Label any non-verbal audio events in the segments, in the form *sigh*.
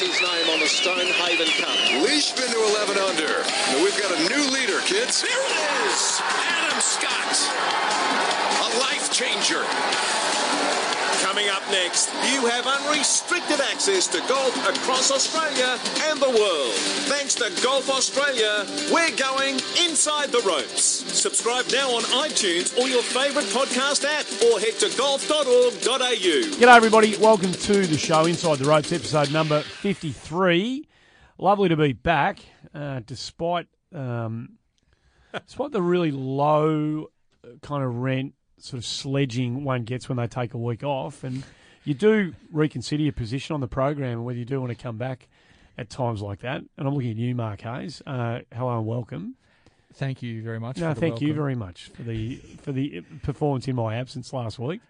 his name on the Stonehaven Cup. Leishman to 11 under. And we've got a new leader, kids. There it is, Adam Scott, a life changer. Coming up next, you have unrestricted access to golf across Australia and the world. Thanks to Golf Australia, we're going inside the ropes. Subscribe now on iTunes or your favourite podcast app or head to golf.org.au. G'day, everybody. Welcome to the show, Inside the Ropes, episode number 53. Lovely to be back, uh, despite um, despite the really low uh, kind of rent sort of sledging one gets when they take a week off. And you do reconsider your position on the program and whether you do want to come back at times like that. And I'm looking at you, Mark Hayes. Uh, hello and welcome. Thank you very much. No, for the thank you very much for the for the performance in my absence last week.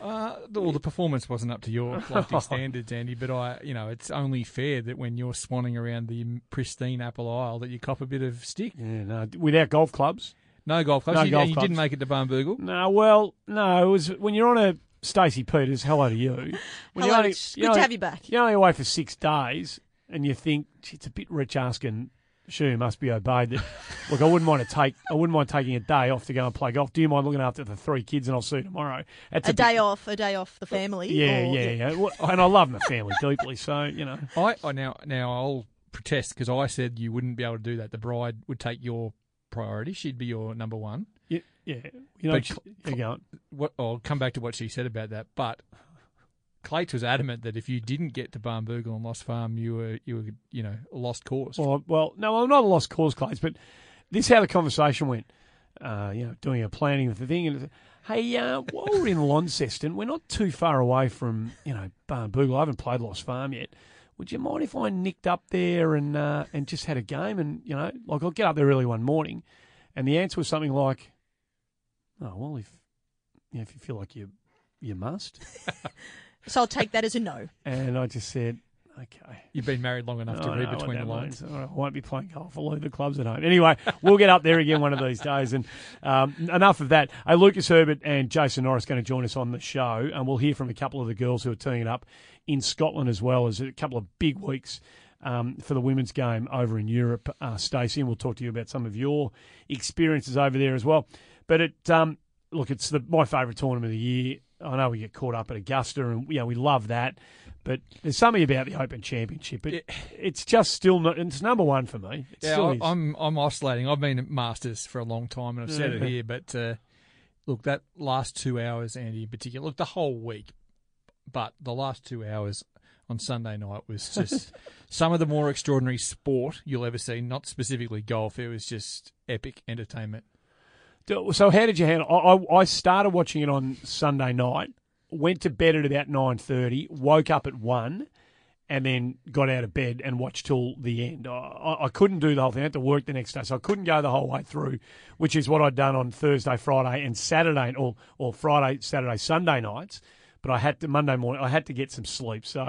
Uh, the- well, the performance wasn't up to your *laughs* lofty standards, Andy. But I, you know, it's only fair that when you're swanning around the pristine Apple Isle, that you cop a bit of stick. Yeah, no, without golf clubs. No golf clubs. No you, golf you clubs. didn't make it to Barnbougle. No, well, no. It was when you're on a Stacey Peters. Hello to you. *laughs* When Hello, you're only, it's you're good to have you back. You're only away for six days, and you think it's a bit rich asking. Sure, must be obeyed. That look, I wouldn't mind to take. I wouldn't mind taking a day off to go and play golf. Do you mind looking after the three kids, and I'll see you tomorrow. That's A bit- day off, a day off the family. Yeah, or- yeah, yeah. Well, And I love my family deeply, so you know. I, I now, now I'll protest because I said you wouldn't be able to do that. The bride would take your priority. She'd be your number one. Yeah, yeah. You know, But you're going. What? I'll come back to what she said about that, but. Clates was adamant that if you didn't get to Barnbougle and Lost Farm, you were you were you know a lost cause. Well, well, no, I'm not a lost cause, Clays, but this is how the conversation went. Uh, you know, doing a planning of the thing, and hey, uh, while we're in *laughs* Launceston, we're not too far away from you know Barnbougle. I haven't played Lost Farm yet. Would you mind if I nicked up there and uh, and just had a game? And you know, like I'll get up there early one morning, and the answer was something like, "Oh well, if you know, if you feel like you you must," *laughs* So I'll take that as a no. and I just said, "Okay." You've been married long enough to I read know between the lines. means. All right, I won't be playing golf. I'll leave the clubs at home. Anyway, we'll get up there again one of these days. And um, enough of that. Hey, Lucas Herbert and Jason Norris going to join us on the show, and we'll hear from a couple of the girls who are teeing up in Scotland as well as a couple of big weeks. Um, for the women's game over in Europe, uh, Stacey, and we'll talk to you about some of your experiences over there as well. But it, um, look, it's the, my favourite tournament of the year. I know we get caught up at Augusta, and you know, we love that. But there's something about the Open Championship. It, it's just still not. It's number one for me. It Yeah, still I. I'm I'm oscillating. I've been at Masters for a long time, and I've said it here. But uh, look, that last two hours, Andy, in particular, look the whole week, but the last two hours on Sunday night was just *laughs* some of the more extraordinary sport you'll ever see. Not specifically golf. It was just epic entertainment. So how did you handle? I, I, started watching it on Sunday night. Went to bed at about nine thirty. Woke up at one, and then got out of bed and watched till the end. I, I, I couldn't do the whole thing. I had to work the next day, so I couldn't go the whole way through, which is what I'd done on Thursday, Friday, and Saturday, or or Friday, Saturday, Sunday nights. But I had to Monday morning. I had to get some sleep, so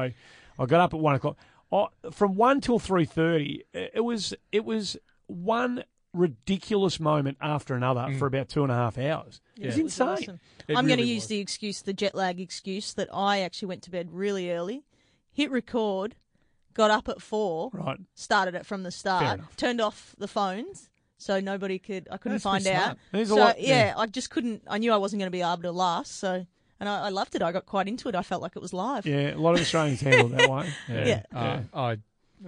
I got up at one o'clock. I, from one till three thirty, it was it was one ridiculous moment after another for about two and a half hours. It was It insane. awesome. It I'm going to use was. the excuse, the jet lag excuse, that I actually went to bed really early, hit record, got up at four, Right. started it from the start, turned off the phones so nobody could. I couldn't That's find out. smart. There's a So lot- yeah, yeah. I just couldn't. I knew I wasn't going to be able to last. So and I, I loved it. I got quite into it. I felt like it was live. Yeah, a lot of Australians handle it that way. *laughs* Yeah. Uh, I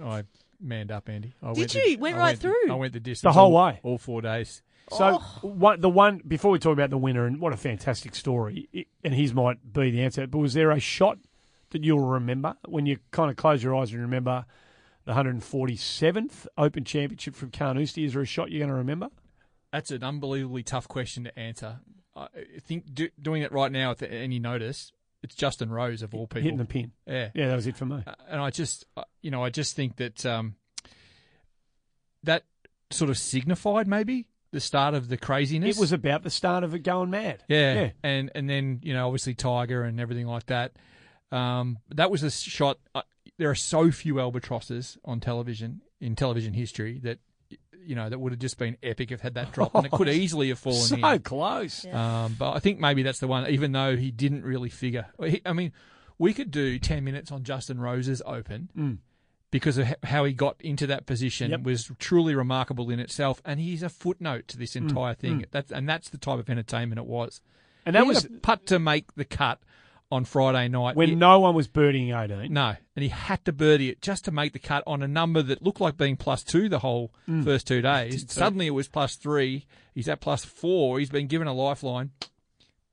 I manned up, Andy. I Did went you? The, Went I right went the- through? I went the distance The whole all- way? all four days. So Oh. one, the one before we talk about the winner and what a fantastic story, it- and his might be the answer. But was there a shot that you'll remember when you kind of close your eyes and remember the 147th Open Championship from Carnoustie? Is there a shot you're going to remember? That's an unbelievably tough question to answer. I think do, doing it right now, with any notice, it's Justin Rose of all people Hitting the pin. Yeah, Yeah, that was it for me. Uh, and I just, uh, you know, I just think that um, that sort of signified maybe the start of the craziness. It was about the start of it going mad. Yeah. Yeah. And and then, you know, obviously Tiger and everything like that. Um, that was a shot. Uh, there are so few albatrosses on television in television history that, you know, that would have just been epic if had that drop, and it *laughs* could easily have fallen So in. close. Um, but I think maybe that's the one, even though he didn't really figure. He, I mean, we could do 10 minutes on Justin Rose's Open mm. because of how he got into that position Yep. was truly remarkable in itself. And he's a footnote to this mm. entire thing. Mm. That's, and that's the type of entertainment it was. And that He was a putt to make the cut on Friday night. when He- no one was birdieing 18. no, and he had to birdie it just to make the cut on a number that looked like being plus two the whole first two days. Suddenly it was plus three. He's at plus four. He's been given a lifeline.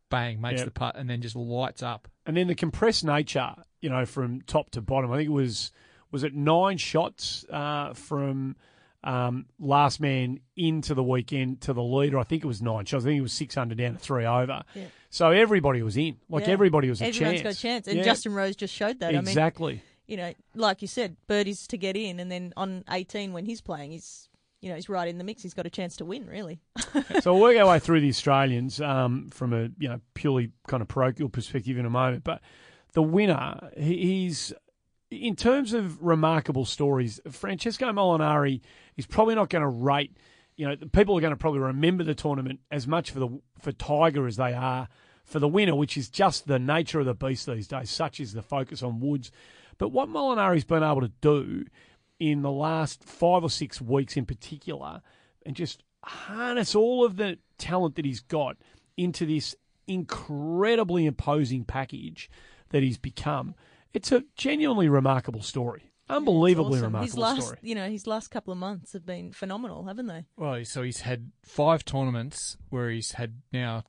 Bang, makes Yep. the putt and then just lights up. And then the compressed nature, you know, from top to bottom. I think it was was it nine shots uh, from um, last man into the weekend to the leader. I think it was nine shots. I think it was six under down to three over. Yeah. So everybody was in. Like Yeah. everybody was a Everyone's chance. got a chance. And Yeah. Justin Rose just showed that. I mean, exactly. you know, like you said, birdies to get in, and then on 18 when he's playing, he's you know he's right in the mix. He's got a chance to win, really. *laughs* so we'll work our way through the Australians um, from a you know purely kind of parochial perspective in a moment. But the winner, he- he's in terms of remarkable stories. Francesco Molinari is probably not going to rate. You know, people are going to probably remember the tournament as much for the for Tiger as they are for the winner, which is just the nature of the beast these days. Such is the focus on Woods. But what Molinari's been able to do in the last five or six weeks in particular, and just harness all of the talent that he's got into this incredibly imposing package that he's become. It's a genuinely remarkable story. Unbelievably Awesome. remarkable His last, story. you know, his last couple of months have been phenomenal, haven't they? Well, so he's had five tournaments where he's had now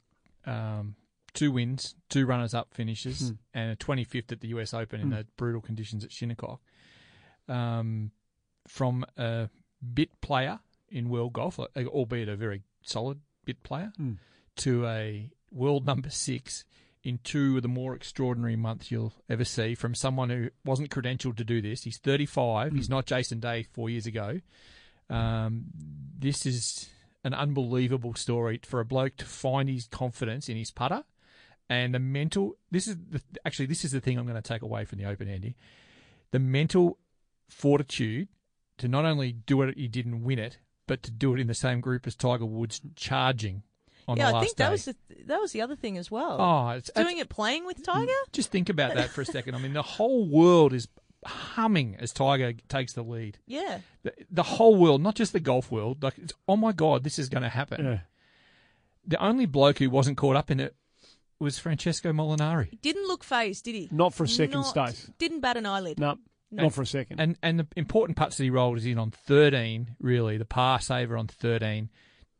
um, two wins, two runners-up finishes, and a 25th at the US Open in the brutal conditions at Shinnecock. Um, from a bit player in world golf, uh, albeit a very solid bit player, to a world number six in two of the more extraordinary months you'll ever see from someone who wasn't credentialed to do this. He's 35. He's not Jason Day four years ago. Um, this is an unbelievable story for a bloke to find his confidence in his putter and the mental. This is the, actually this is the thing I'm going to take away from the Open, Andy. The mental fortitude to not only do it, he didn't win it, but to do it in the same group as Tiger Woods, charging on yeah, the last I think day. that was the, that was the other thing as well. Oh, it's, Doing it playing with Tiger. Mm, just think about that for a second. I mean, the whole world is humming as Tiger takes the lead. Yeah, The, the whole world, not just the golf world, like, it's, oh my God, this is going to happen. Yeah. The only bloke who wasn't caught up in it was Francesco Molinari. didn't look phased, did he? Not for a second, Not- Stace. Didn't bat an eyelid. No, not for a second. And and the important putts that he rolled is in on 13, really, the par saver on 13,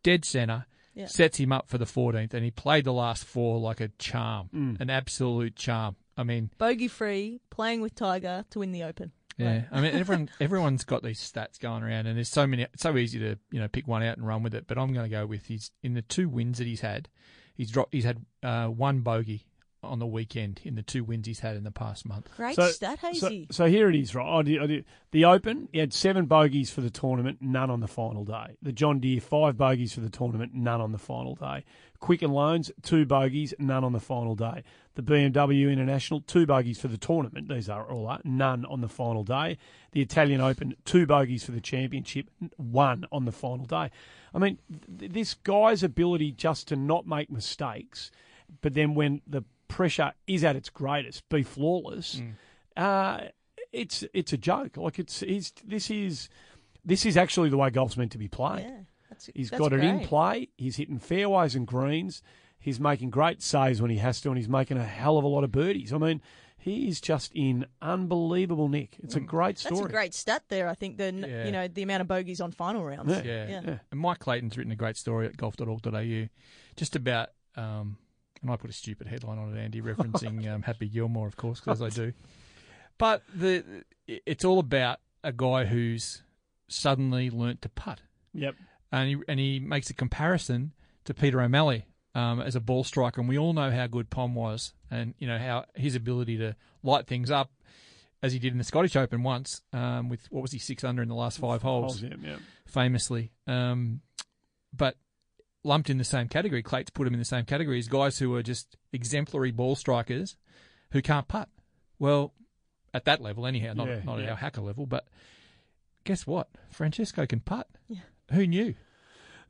dead centre, Yeah. sets him up for the 14th, and he played the last four like a charm, Mm. an absolute charm. I mean, Bogey free, playing with Tiger to win the Open. Yeah, I mean *laughs* everyone everyone's got these stats going around, and there's so many. It's so easy to you know pick one out and run with it. But I'm going to go with his in the two wins that he's had. He's dropped. He's had uh, one bogey on the weekend in the two wins he's had in the past month. Great So- stat, Hazy. so here it is, right? I did, I did. The Open, he had seven bogeys for the tournament, none on the final day. The John Deere, five bogeys for the tournament, none on the final day. Quicken Loans, two bogeys, none on the final day. The BMW International, two bogeys for the tournament. These are all are, none on the final day. The Italian Open, two bogeys for the championship, one on the final day. I mean, th- this guy's ability just to not make mistakes, but then when the pressure is at its greatest, be flawless. Uh, it's it's a joke. Like it's he's, this is this is actually the way golf's meant to be played. yeah, that's, He's that's got it in play. He's hitting fairways and greens. He's making great saves when he has to, and he's making a hell of a lot of birdies. I mean, he is just in unbelievable nick. It's a great story. That's a great stat there. I think the Yeah. you know the amount of bogeys on final rounds. Yeah. Yeah. Yeah. And Mike Clayton's written a great story at golf.org.au just about, um, and I put a stupid headline on it, Andy, referencing *laughs* um, Happy Gilmore, of course, because I do. *laughs* But the it's all about a guy who's suddenly learnt to putt. Yep. and he and he makes a comparison to Peter O'Malley um, as a ball striker, and we all know how good Pom was, and you know how his ability to light things up. as he did in the Scottish Open once, um, with what was he six under in the last five holes, Holes, yeah, yeah. famously. Um, but lumped in the same category. Clates put him in the same category as guys who are just exemplary ball strikers who can't putt. Well, at that level, anyhow, not Yeah, not at our hacker level, but guess what? Francesco can putt. Yeah. Who knew?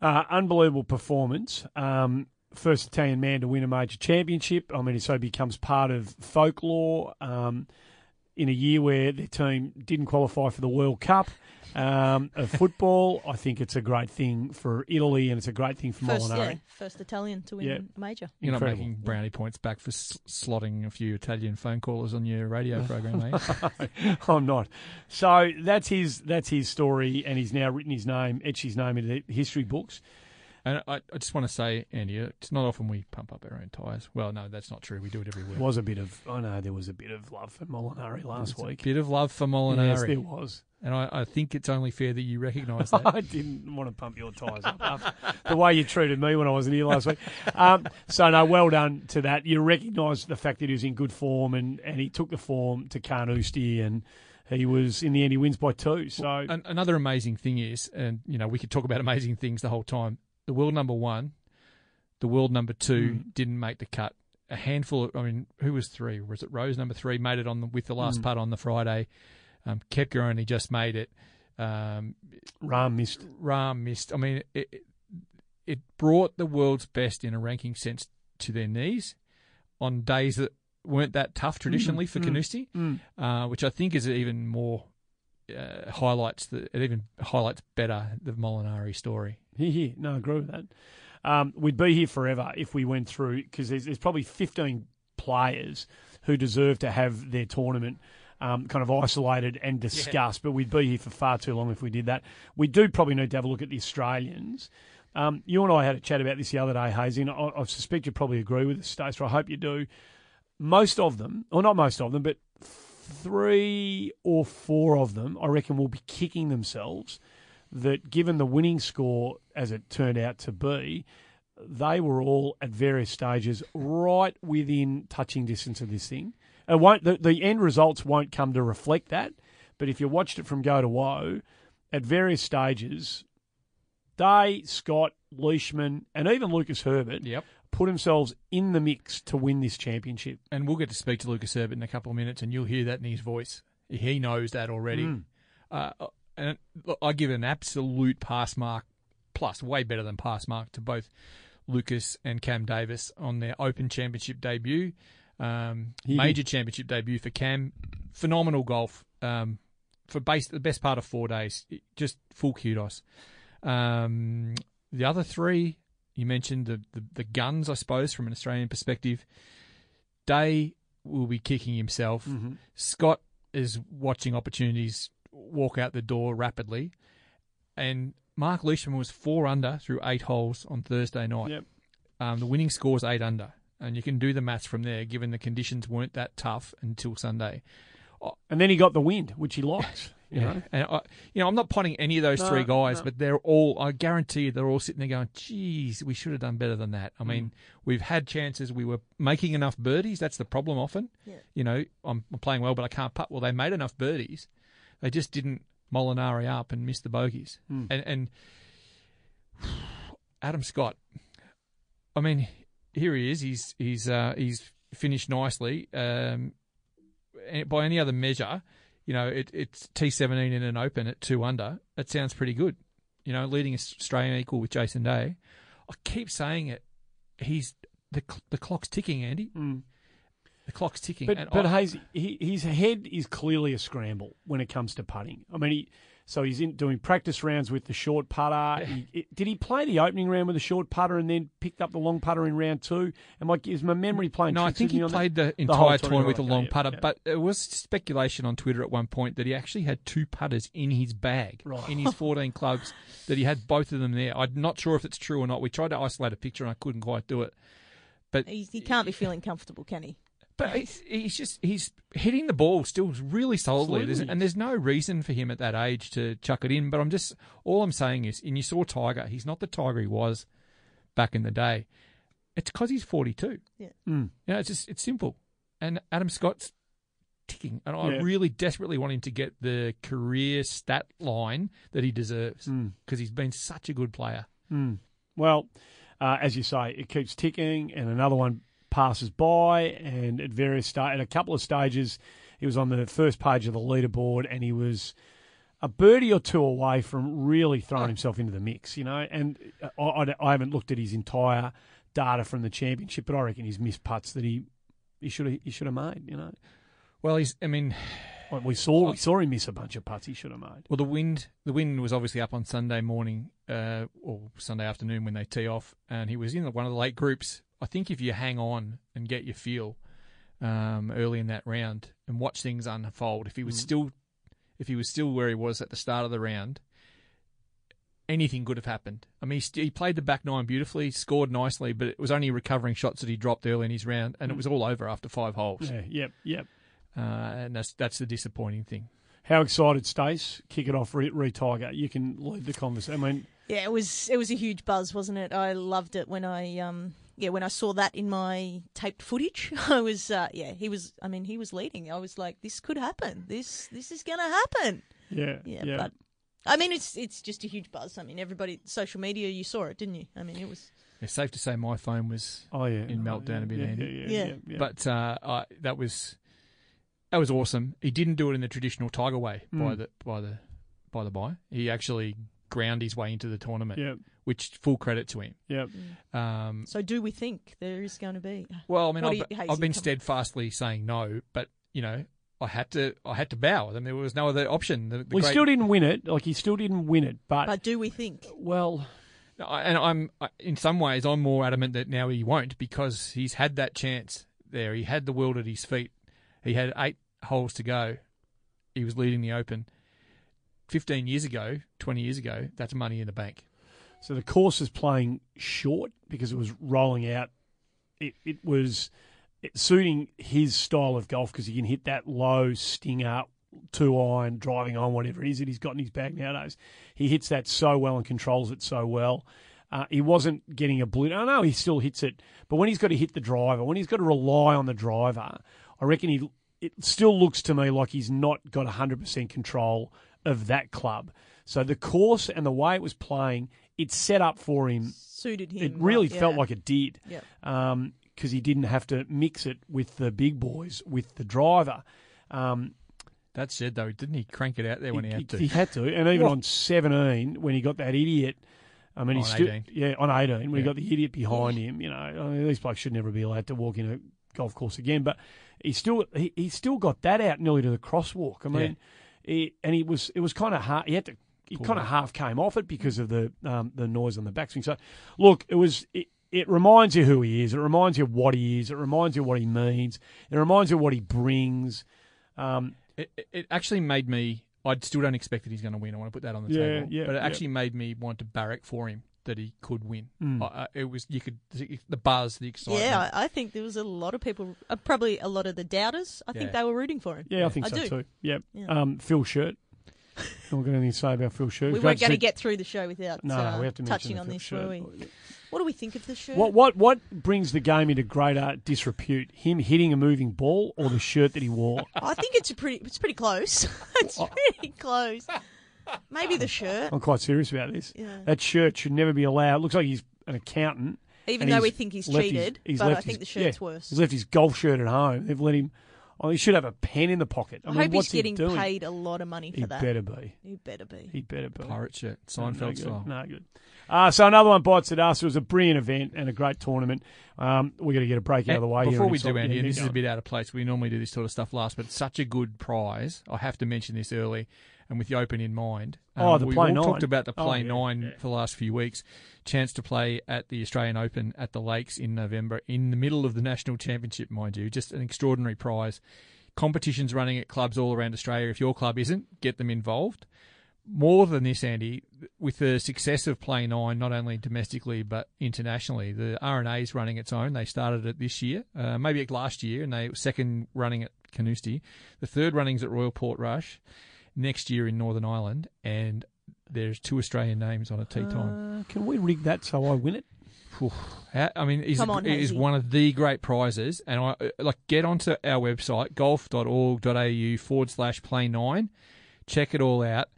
Uh, unbelievable performance. Um, first Italian man to win a major championship. I mean, it so he becomes part of folklore um, in a year where their team didn't qualify for the World Cup um, of football. I think it's a great thing for Italy and it's a great thing for First, Molinari. yeah, first Italian to win Yeah. a major. You're not making brownie points back for s- slotting a few Italian phone callers on your radio program, mate. *laughs* I'm not. So that's his that's his story, and he's now written his name, etched his name into the history books. And I, I just want to say, Andy, it's not often we pump up our own tyres. Well, no, that's not true. We do it every week. There was a bit of I know there was a bit of love for Molinari last week. Bit of love for Molinari. Yes, there was. And I, I think it's only fair that you recognise that. *laughs* I didn't want to pump your tyres up after the way you treated me when I wasn't here last week. Um, so, no, well done to that. You recognise the fact that he was in good form and, and he took the form to Carnoustie and he was, in the end, he wins by two. So, An- another amazing thing is, and you know, we could talk about amazing things the whole time. The world number one, the world number two Mm. didn't make the cut. A handful of, I mean, who was three? Was it Rose number three? Made it on the, with the last Mm. putt on the Friday. Um, Koepka only just made it. Um, Rahm missed. Rahm missed. I mean, it, it- brought the world's best in a ranking sense to their knees on days that weren't that tough traditionally for mm, Carnoustie, mm. uh, which I think is even more uh, highlights the it even highlights better the Molinari story. Here. No, I agree with that. Um, we'd be here forever if we went through because there's, there's probably 15 players who deserve to have their tournament um, kind of isolated and discussed, but we'd be here for far too long if we did that. We do probably need to have a look at the Australians. Um, you and I had a chat about this the other day, Hazy, and I, I suspect you probably agree with us, Stacer. I hope you do. Most of them, or not most of them, but three or four of them, I reckon, will be kicking themselves that given the winning score as it turned out to be, they were all at various stages right within touching distance of this thing. It won't the, the end results won't come to reflect that, but if you watched it from go to woe, at various stages, Day, Scott, Leishman, and even Lucas Herbert Yep. Put themselves in the mix to win this championship. And we'll get to speak to Lucas Herbert in a couple of minutes, and you'll hear that in his voice. He knows that already. Mm. Uh, and I give an absolute pass mark, plus way better than pass mark to both Lucas and Cam Davis on their Open Championship debut, um, major championship debut for Cam. Phenomenal golf um, for base the best part of four days. Just full kudos. Um, the other three you mentioned the, the the guns, I suppose, from an Australian perspective. Day will be kicking himself. Mm-hmm. Scott is watching opportunities walk out the door rapidly, and Mark Leishman was four under through eight holes on Thursday night. Yep. Um, the winning score is eight under, and you can do the maths from there. Given the conditions weren't that tough until Sunday, And then he got the wind, which he liked. *laughs* You know? and I, you know, I'm not potting any of those No, three guys, no. but they're all. I guarantee you, they're all sitting there going, "Geez, we should have done better than that." I Mm. mean, we've had chances. We were making enough birdies. That's the problem often. Yeah. You know, I'm, I'm playing well, but I can't putt. Well, they made enough birdies. They just didn't Molinari up and miss the bogeys. Mm. And and Adam Scott. I mean, here he is. He's he's uh, he's finished nicely. Um, by any other measure, you know, it, it's T17 in an open at two under. It sounds pretty good. You know, leading Australian equal with Jason Day. I keep saying it. He's the the clock's ticking, Andy. Mm. The clock's ticking. But but I- Hayes, he, his head is clearly a scramble when it comes to putting. I mean, he, so he's in doing practice rounds with the short putter. He, it- did he play the opening round with the short putter and then picked up the long putter in round two? And like, is my memory playing? No, I think he me that? played the whole entire tournament with a long yeah, putter, yeah. but it was speculation on Twitter at one point that he actually had two putters in his bag, Right. in his *laughs* 14 clubs, that he had both of them there. I'm not sure if it's true or not. We tried to isolate a picture and I couldn't quite do it. But He's, he can't be feeling comfortable, can he? But he's, he's just he's hitting the ball still really solidly, There's- and there's no reason for him at that age to chuck it in. But I'm just all I'm saying is, and you saw Tiger, he's not the Tiger he was back in the day. It's because he's 42. Yeah. Mm. You know, it's just it's simple. And Adam Scott's ticking, and I Yeah. really desperately want him to get the career stat line that he deserves Hmm. because he's been such a good player. Well, uh, as you say, it keeps ticking, and another one passes by, and at various sta- at a couple of stages, he was on the first page of the leaderboard, and he was a birdie or two away from really throwing himself into the mix, you know. And I, I, I haven't looked at his entire data from the championship, but I reckon he's missed putts that he he should have he should have made, you know. Well, he's. I mean, Like we saw we saw him miss a bunch of putts he should have made. well, the wind. The wind was obviously up on Sunday morning uh, or Sunday afternoon when they tee off, and he was in one of the late groups. I think if you hang on and get your feel um, early in that round and watch things unfold, if he was still, if he was still where he was at the start of the round, anything could have happened. I mean, he, st- he played the back nine beautifully, scored nicely, but it was only recovering shots that he dropped early in his round, and it was all over after five holes. Yeah, yep, yep. Uh, and that's that's the disappointing thing. How excited, Stace? Kick it off, re, re Tiger. You can lead the conversation. I mean, Yeah, it was it was a huge buzz, wasn't it? I loved it when I um yeah when I saw that in my taped footage. *laughs* I was uh, yeah he was I mean he was leading. I was like this could happen. This this is gonna happen. yeah, Yeah, yeah. but I mean it's it's just a huge buzz. I mean everybody social media you saw it didn't you? I mean it was It's safe to say my phone was oh yeah, in Oh, meltdown a bit, yeah, Andy. Yeah, yeah, Yeah. yeah, yeah. But uh, I, that was that was awesome. He didn't do it in the traditional Tiger way by Mm. the by the by the by. He actually ground his way into the tournament, yeah, which full credit to him. yeah. Um, so do we think there is going to be? well, I mean, I've, you- I've been come steadfastly saying no, but you know, I had to I had to bow. I mean, there was no other option. The, the Well, he great- still didn't win it. Like he still didn't win it. But, But do we think? well, I- and I'm I- in some ways I'm more adamant that now he won't because he's had that chance there. He had the world at his feet. He had eight holes to go. He was leading the Open. Fifteen years ago, twenty years ago, that's money in the bank. so the course is playing short because it was rolling out. It it was it suiting his style of golf because he can hit that low stinger, two iron, driving on, whatever it is that he's got in his bag nowadays. He hits that so well and controls it so well. Uh, he wasn't getting a blue. I know he still hits it, but when he's got to hit the driver, when he's got to rely on the driver, I reckon he. It still looks to me like he's not got 100% control of that club. So the course and the way it was playing, it set up for him. Suited him. It really well, felt like it did Yep. because he didn't have to mix it with the big boys, with the driver. Um, That said, though, didn't he crank it out there when he, had to? He had to, and even What? on seventeen when he got that idiot. I mean, On he's still 18. yeah on eighteen when he got the idiot behind him. You know, I mean, these blokes should never be allowed to walk in a golf course again. But he still he, he still got that out nearly to the crosswalk. I mean, he, and he was it was kind of hard. He had to he kind of half came off it because of the um, the noise on the backswing. So, look, it was. It, it reminds you who he is. It reminds you what he is. It reminds you what he means. It reminds you what he brings. Um, It, it- actually made me. I still don't expect that he's going to win. I want to put that on the Yeah, table. yeah, but it yeah. actually made me want to barrack for him that he could win. Mm. I, I, it was you could the buzz, the excitement. Yeah, I I think there was a lot of people, uh, probably a lot of the doubters. I think they were rooting for him. Yeah, I think I so do. too. Yep. Yeah. Um, Phil Shirt. *laughs* Not got anything to say about Phil Shirt. We Glad weren't going to get through the show without No, uh, we have to touching on this, Shirt. were we? What do we think of the shirt? What what what brings the game into greater disrepute? Him hitting a moving ball or the shirt that he wore? *laughs* I think it's a pretty. It's pretty close. *laughs* it's Oh. pretty close. Maybe the shirt, I'm quite serious about this. Yeah. That shirt should never be allowed. Looks like he's an accountant. even though we think he's left his- cheated, he's but I think his- the shirt's yeah, worse. He's left his golf shirt at home. They've let him. Oh, he should have a pen in the pocket. I, I, mean, hope what's he's getting he doing? paid a lot of money for He that. better be. He better be. He better be. pirate shirt, Seinfeld no good. style. No good. Uh, so another one bites at us. It was a brilliant event and a great tournament. Um, we're going to get a break out of the way here. Before and we it's- do, Andy, yeah, this is go. a bit out of place. We normally do this sort of stuff last, but such a good prize. I have to mention this early, and with the Open in mind. Um, Oh, the we've Play Nine. talked about the Oh, Play yeah, Nine yeah. for the last few weeks. Chance to play at the Australian Open at the Lakes in November, in the middle of the national championship, mind you. Just an extraordinary prize. Competitions running at clubs all around Australia. If your club isn't, get them involved. More than this, Andy, with the success of Play Nine, not only domestically but internationally, the R&A is running its own. They started it this year, uh, maybe last year, and they second running at Carnoustie. The third running's at Royal Portrush next year in Northern Ireland, and there's two Australian names on a tee time. Uh, can we rig that so I win it? I mean, is on, it is one of the great prizes, and I uh, like get onto our website golf.org.au forward slash play nine, check it all out.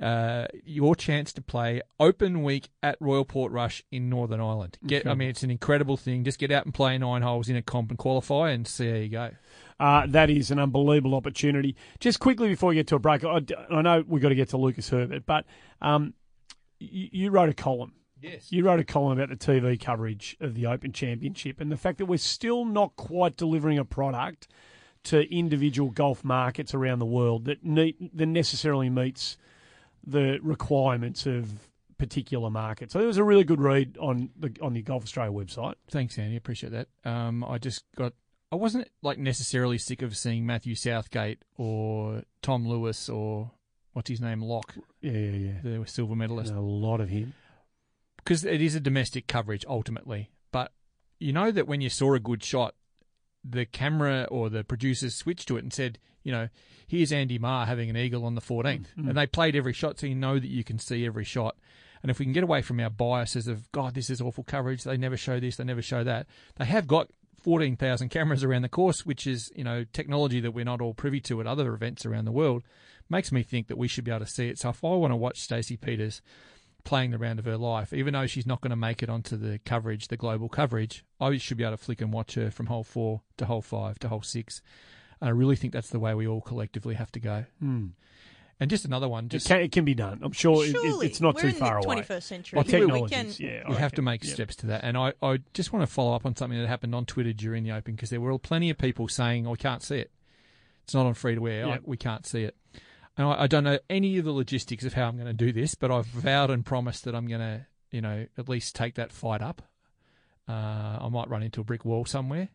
Uh, your chance to play open week at Royal Portrush in Northern Ireland. Get, I mean, it's an incredible thing. Just get out and play nine holes in a comp and qualify, and see how you go. Uh, that is an unbelievable opportunity. Just quickly before we get to a break, I, I know we've got to get to Lucas Herbert, but um, you, you wrote a column. Yes. You wrote a column about the TV coverage of the Open Championship and the fact that we're still not quite delivering a product to individual golf markets around the world that need, that necessarily meets the requirements of particular markets. So it was a really good read on the on the Golf Australia website. Thanks, Andy. Appreciate that. Um, I just got. I wasn't like necessarily sick of seeing Matthew Southgate or Tom Lewis or what's his name, Locke, Yeah, yeah, yeah. the silver medalist. There's a lot of him. because it is a domestic coverage ultimately. But you know that when you saw a good shot, the camera or the producers switched to it and said, you know, here's Andy Marr having an eagle on the 14th. Mm-hmm. And they played every shot so you know that you can see every shot. And if we can get away from our biases of, God, this is awful coverage, they never show this, they never show that, they have got 14,000 cameras around the course, which is, you know, technology that we're not all privy to at other events around the world, makes me think that we should be able to see it. So if I want to watch Stacey Peters playing the round of her life, even though she's not going to make it onto the coverage, the global coverage, I should be able to flick and watch her from hole four to hole five to hole six. And I really think that's the way we all collectively have to go. Hmm. And just another one, It just can, it can be done. I'm sure it, it- Surely. it's not We're too in the far away. 21st century. Well, We- we can- yeah. I we have to make Yeah. steps to that. And I, I just want to follow up on something that happened on Twitter during the Open because there were plenty of people saying, oh, we can't see it. It's not on free to wear. Yeah. We can't see it. And I, I don't know any of the logistics of how I'm going to do this, but I've vowed and promised that I'm going to, you know, at least take that fight up. Uh, I might run into a brick wall somewhere,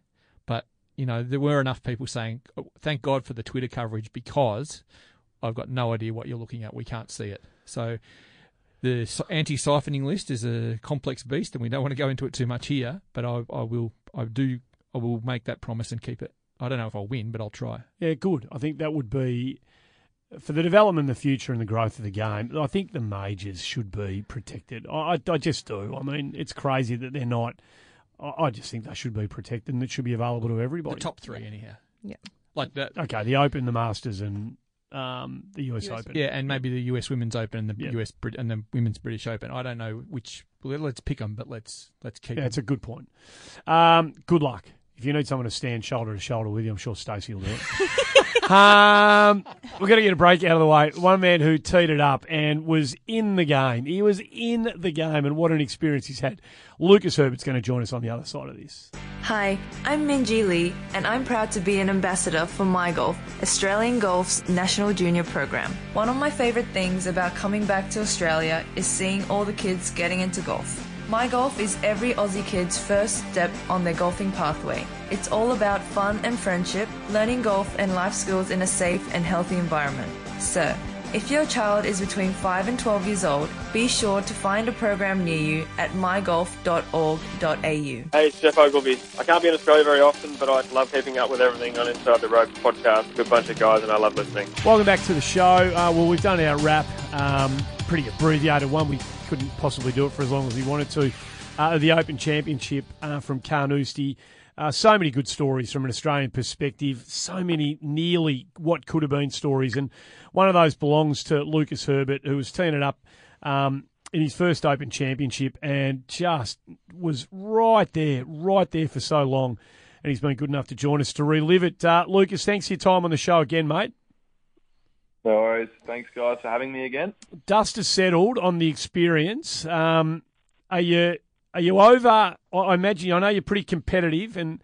but you know, there were enough people saying, oh, "Thank God for the Twitter coverage," because I've got no idea what you're looking at. We can't see it. So the anti-siphoning list is a complex beast, and we don't want to go into it too much here. But I, I will, I do, I will make that promise and keep it. I don't know if I'll win, but I'll try. Yeah, good. I think that would be for the development, the future, and the growth of the game. I think the majors should be protected. I, I, I just do. I mean, it's crazy that they're not. I, I just think they should be protected, and it should be available to everybody. The top three, anyhow. Yeah. Like that. Okay, the Open, the Masters, and um, the US, US Open. Yeah, and maybe the US Women's Open and the Yeah. US Brit- and the Women's British Open. I don't know which. well, Let's pick them, but let's let's keep. Yeah, them. it's a good point. Um, good luck. If you need someone to stand shoulder to shoulder with you, I'm sure Stacey will do it. *laughs* um, we're going to get a break out of the way. One man who teed it up and was in the game. He was in the game, and what an experience he's had. Lucas Herbert's going to join us on the other side of this. Hi, I'm Minjee Lee, and I'm proud to be an ambassador for MyGolf, Australian Golf's national junior program. One of my favorite things about coming back to Australia is seeing all the kids getting into golf. MyGolf is every Aussie kid's first step on their golfing pathway. It's all about fun and friendship, learning golf and life skills in a safe and healthy environment. So, if your child is between 5 and 12 years old, be sure to find a program near you at mygolf.org.au. Hey, it's Geoff Ogilvy. I can't be in Australia very often, but I love keeping up with everything on Inside the Ropes podcast. Good bunch of guys, and I love listening. Welcome back to the show. Uh, well, we've done our wrap, um, pretty abbreviated one. We couldn't possibly do it for as long as we wanted to. Uh, the Open Championship uh, from Carnoustie. Uh, so many good stories from an Australian perspective. So many nearly what could have been stories, and one of those belongs to Lucas Herbert, who was teeing it up um, in his first Open Championship and just was right there, right there for so long. And he's been good enough to join us to relive it. Uh, Lucas, thanks for your time on the show again, mate. No worries. Thanks, guys, for having me again. dust has settled on the experience. Um, are you are you over? I- imagine I know you're pretty competitive, and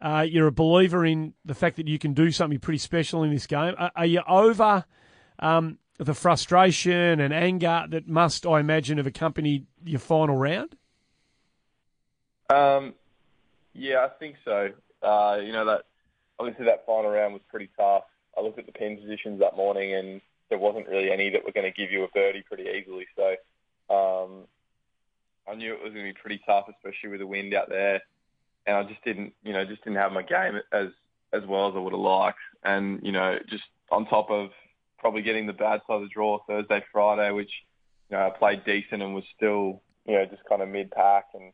uh, you're a believer in the fact that you can do something pretty special in this game. Are, are you over um, the frustration and anger that must, I imagine, have accompanied your final round? Um, yeah, I think so. Uh, you know that obviously that final round was pretty tough. I looked at the pin positions that morning, and there wasn't really any that were going to give you a birdie pretty easily. So um, I knew it was going to be pretty tough, especially with the wind out there. And I just didn't, you know, just didn't have my game as as well as I would have liked. And you know, just on top of probably getting the bad side of the draw Thursday, Friday, which you know I played decent and was still, you know, just kind of mid pack and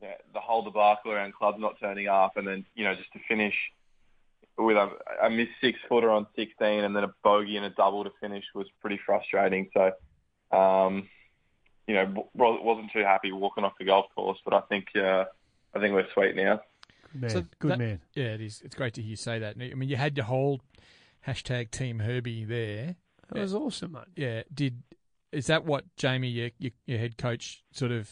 you know, the whole debacle around clubs not turning up, and then you know just to finish with a, a missed six footer on 16 and then a bogey and a double to finish was pretty frustrating. So, um, you know, wasn't too happy walking off the golf course, but I think uh, I think we're sweet now. Good man. So Good that- man. Yeah, it is. It's great to hear you say that. I mean, you had your whole hashtag Team Herbie there. That was awesome, mate. Yeah. Did is that what Jamie, your, your, your head coach, sort of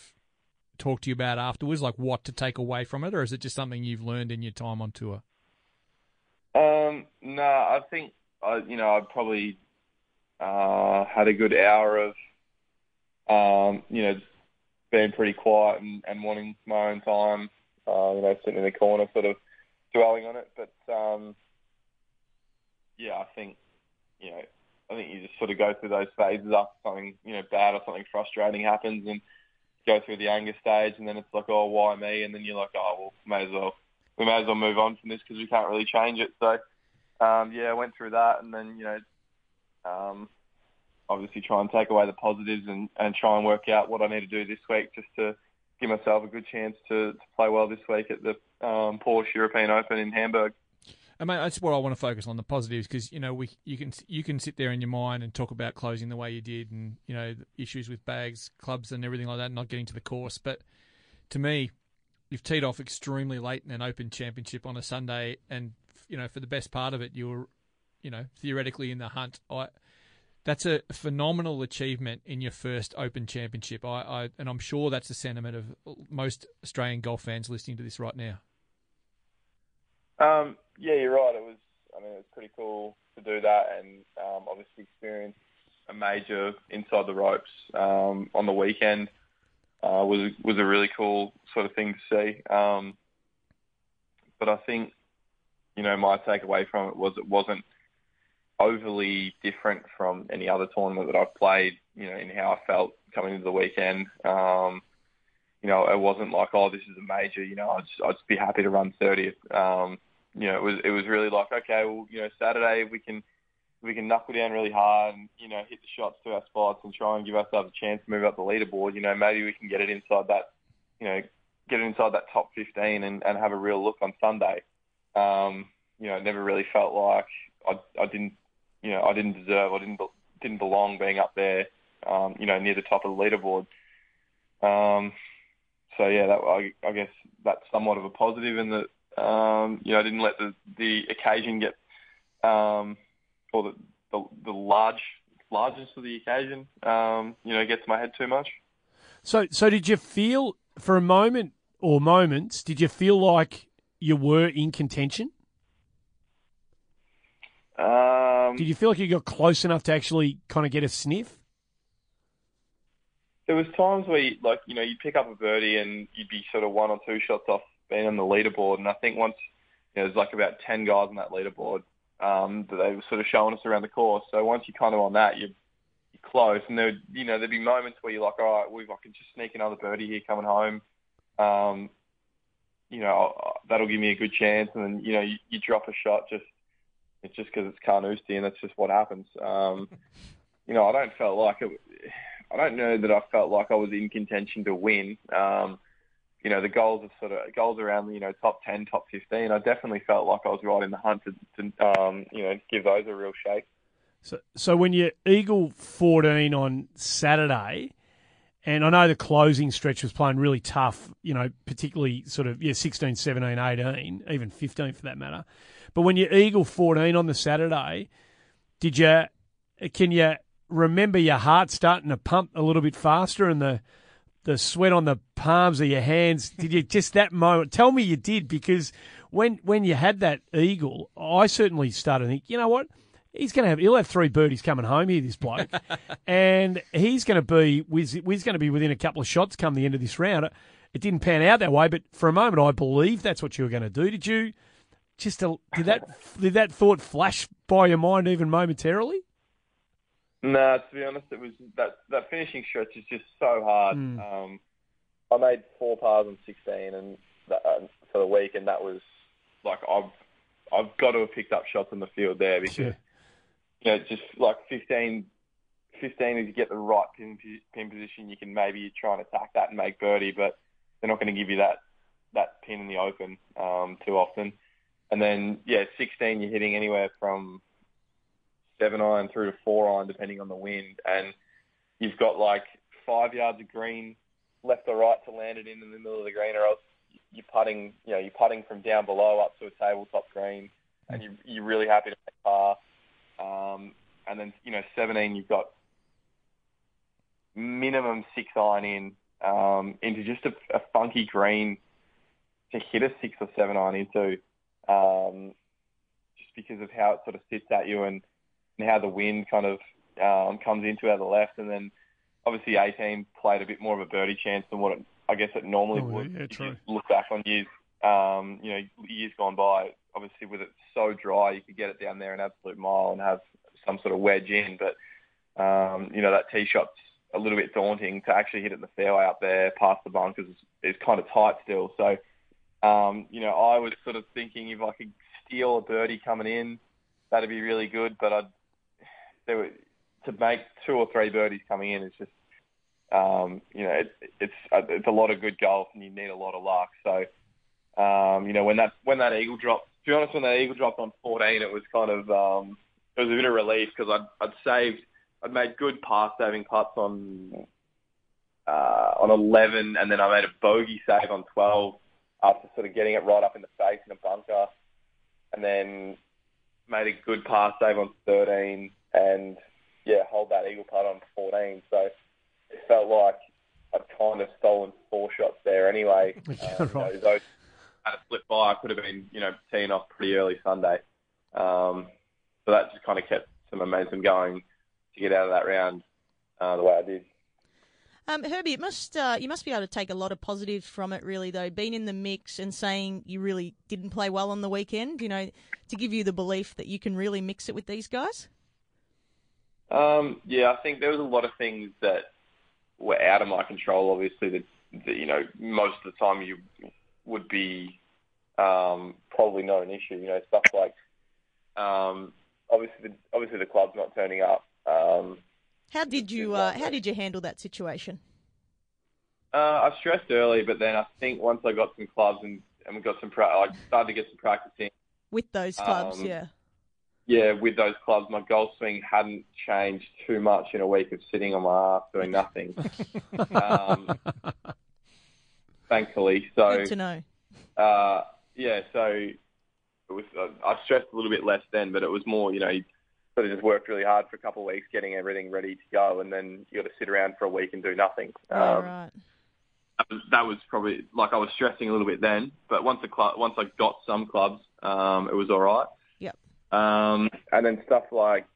talked to you about afterwards? Like what to take away from it, or is it just something you've learned in your time on tour? Um, no, I think I, you know, I probably uh, had a good hour of, um, you know, being pretty quiet and, and wanting my own time. Uh, you know, sitting in the corner, sort of dwelling on it. But um, yeah, I think you know, I think you just sort of go through those phases after something you know bad or something frustrating happens, and go through the anger stage, and then it's like, oh, why me? And then you're like, oh, well, may as well we may as well move on from this because we can't really change it. So, um, yeah, I went through that, and then you know, um, obviously try and take away the positives and, and try and work out what I need to do this week just to give myself a good chance to, to play well this week at the um, Porsche European Open in Hamburg. I mean, that's what I want to focus on the positives because you know we you can you can sit there in your mind and talk about closing the way you did and you know issues with bags, clubs, and everything like that, not getting to the course. But to me, you've teed off extremely late in an Open Championship on a Sunday, and you know for the best part of it, you were you know theoretically in the hunt. I that's a phenomenal achievement in your first Open Championship. I, I and I'm sure that's the sentiment of most Australian golf fans listening to this right now. Um, yeah, you're right. It was. I mean, it was pretty cool to do that, and um, obviously experience a major inside the ropes um, on the weekend uh, was was a really cool sort of thing to see. Um, but I think, you know, my takeaway from it was it wasn't overly different from any other tournament that I've played. You know, in how I felt coming into the weekend. Um, you know, it wasn't like, oh, this is a major. You know, I'd just, I'd just be happy to run 30th. Um, you know, it was it was really like, okay, well, you know, Saturday we can we can knuckle down really hard and you know hit the shots to our spots and try and give ourselves a chance to move up the leaderboard. You know, maybe we can get it inside that, you know, get it inside that top 15 and, and have a real look on Sunday. Um, you know, it never really felt like I, I didn't, you know, I didn't deserve, I didn't didn't belong being up there, um, you know, near the top of the leaderboard. Um, so yeah, that I, I guess that's somewhat of a positive in that, um, you know, I didn't let the the occasion get, um, or the the, the large largeness of the occasion, um, you know, get to my head too much. So, so did you feel for a moment or moments? Did you feel like you were in contention? Um, Did you feel like you got close enough to actually kind of get a sniff? there was times where, you, like, you know, you'd pick up a birdie and you'd be sort of one or two shots off being on the leaderboard. And I think once, you know, there's like about 10 guys on that leaderboard um, that they were sort of showing us around the course. So once you're kind of on that, you're, you're close. And there, you know, there'd be moments where you're like, all right, we've, I can just sneak another birdie here coming home. Um, you know, that'll give me a good chance. And then, you know, you, you drop a shot just, it's just because it's Carnoustie and that's just what happens. Um, *laughs* you know, I don't felt like it. I don't know that I felt like I was in contention to win. Um, you know, the goals are sort of goals around the you know top ten, top fifteen. I definitely felt like I was right in the hunt to, to um, you know give those a real shake. So, so when you Eagle 14 on Saturday, and I know the closing stretch was playing really tough, you know, particularly sort of, yeah, 16, 17, 18, even 15 for that matter. But when you Eagle 14 on the Saturday, did you, can you remember your heart starting to pump a little bit faster and the, the sweat on the palms of your hands? *laughs* Did you just that moment? Tell me you did because when, when you had that Eagle, I certainly started to think, you know what? He's going to have. He'll have three birdies coming home here. This bloke, *laughs* and he's going to be. He's going to be within a couple of shots come the end of this round. It didn't pan out that way, but for a moment, I believe that's what you were going to do. Did you? Just a, did that did that thought flash by your mind even momentarily? No, to be honest, it was that that finishing stretch is just so hard. Mm. Um, I made four pars on 16 and that, uh, for the week, and that was like I've I've got to have picked up shots in the field there because Yeah. you know just like 15, 15 is you get the right pin, pin position, you can maybe try and attack that and make birdie, but they're not going to give you that that pin in the open um, too often. And then yeah, 16 you're hitting anywhere from seven iron through to four iron depending on the wind, and you've got like five yards of green left or right to land it in in the middle of the green, or else you're putting you know you're putting from down below up to a tabletop green, and you, you're really happy to make par. Um, and then you know 17 you've got minimum six iron in um, into just a, a funky green to hit a six or seven iron into, um, just because of how it sort of sits at you and, and how the wind kind of um, comes into out of the left, and then obviously 18 played a bit more of a birdie chance than what it, I guess it normally Oh, would. yeah, true. you look back on years, um, you know, years gone by. Obviously, with it so dry, you could get it down there an absolute mile and have some sort of wedge in, but um, you know that tee shot's a little bit daunting to actually hit it in the fairway up there past the bunkers is, is kind of tight still. So, um, you know, I was sort of thinking if I could steal a birdie coming in, that'd be really good. But I'd there were, to make two or three birdies coming in is just, um, you know, it, it's it's a lot of good golf and you need a lot of luck. So, um, you know, when that when that eagle dropped, to be honest, when that eagle dropped on 14, it was kind of um, it was a bit of relief because I'd I'd saved I'd made good pass saving putts on uh, on 11, and then I made a bogey save on 12 after sort of getting it right up in the face in a bunker, and then made a good pass save on 13, and yeah, hold that eagle putt on 14. So it felt like I'd kind of stolen four shots there anyway. *laughs* Uh, you know, those had a slip by, I could have been you know teeing off pretty early Sunday. Um, so that just kind of kept some momentum going to get out of that round uh, the way I did. Um, Herbie, it must uh, you must be able to take a lot of positives from it, really. Though being in the mix and saying you really didn't play well on the weekend, you know, to give you the belief that you can really mix it with these guys. Um, yeah, I think there was a lot of things that were out of my control. Obviously, that, that you know most of the time you would be um, probably not an issue. You know, stuff like um, obviously the, obviously the club's not turning up. Um, How did you uh, How did you handle that situation? uh, I stressed early, but then I think once I got some clubs and, and we got some, pra- I started to get some practice in. With those clubs, Um, yeah. yeah, with those clubs, my golf swing hadn't changed too much in a week of sitting on my ass doing *laughs* nothing. *laughs* um, thankfully, so Good to know. uh, yeah, so it was. Uh, I stressed a little bit less then, but it was more, you know, sort of just worked really hard for a couple of weeks getting everything ready to go, and then you got to sit around for a week and do nothing. All Um, right. that was, that was probably like I was stressing a little bit then, but once the club, once I got some clubs, um, it was all right. Yep. Um, and then stuff like,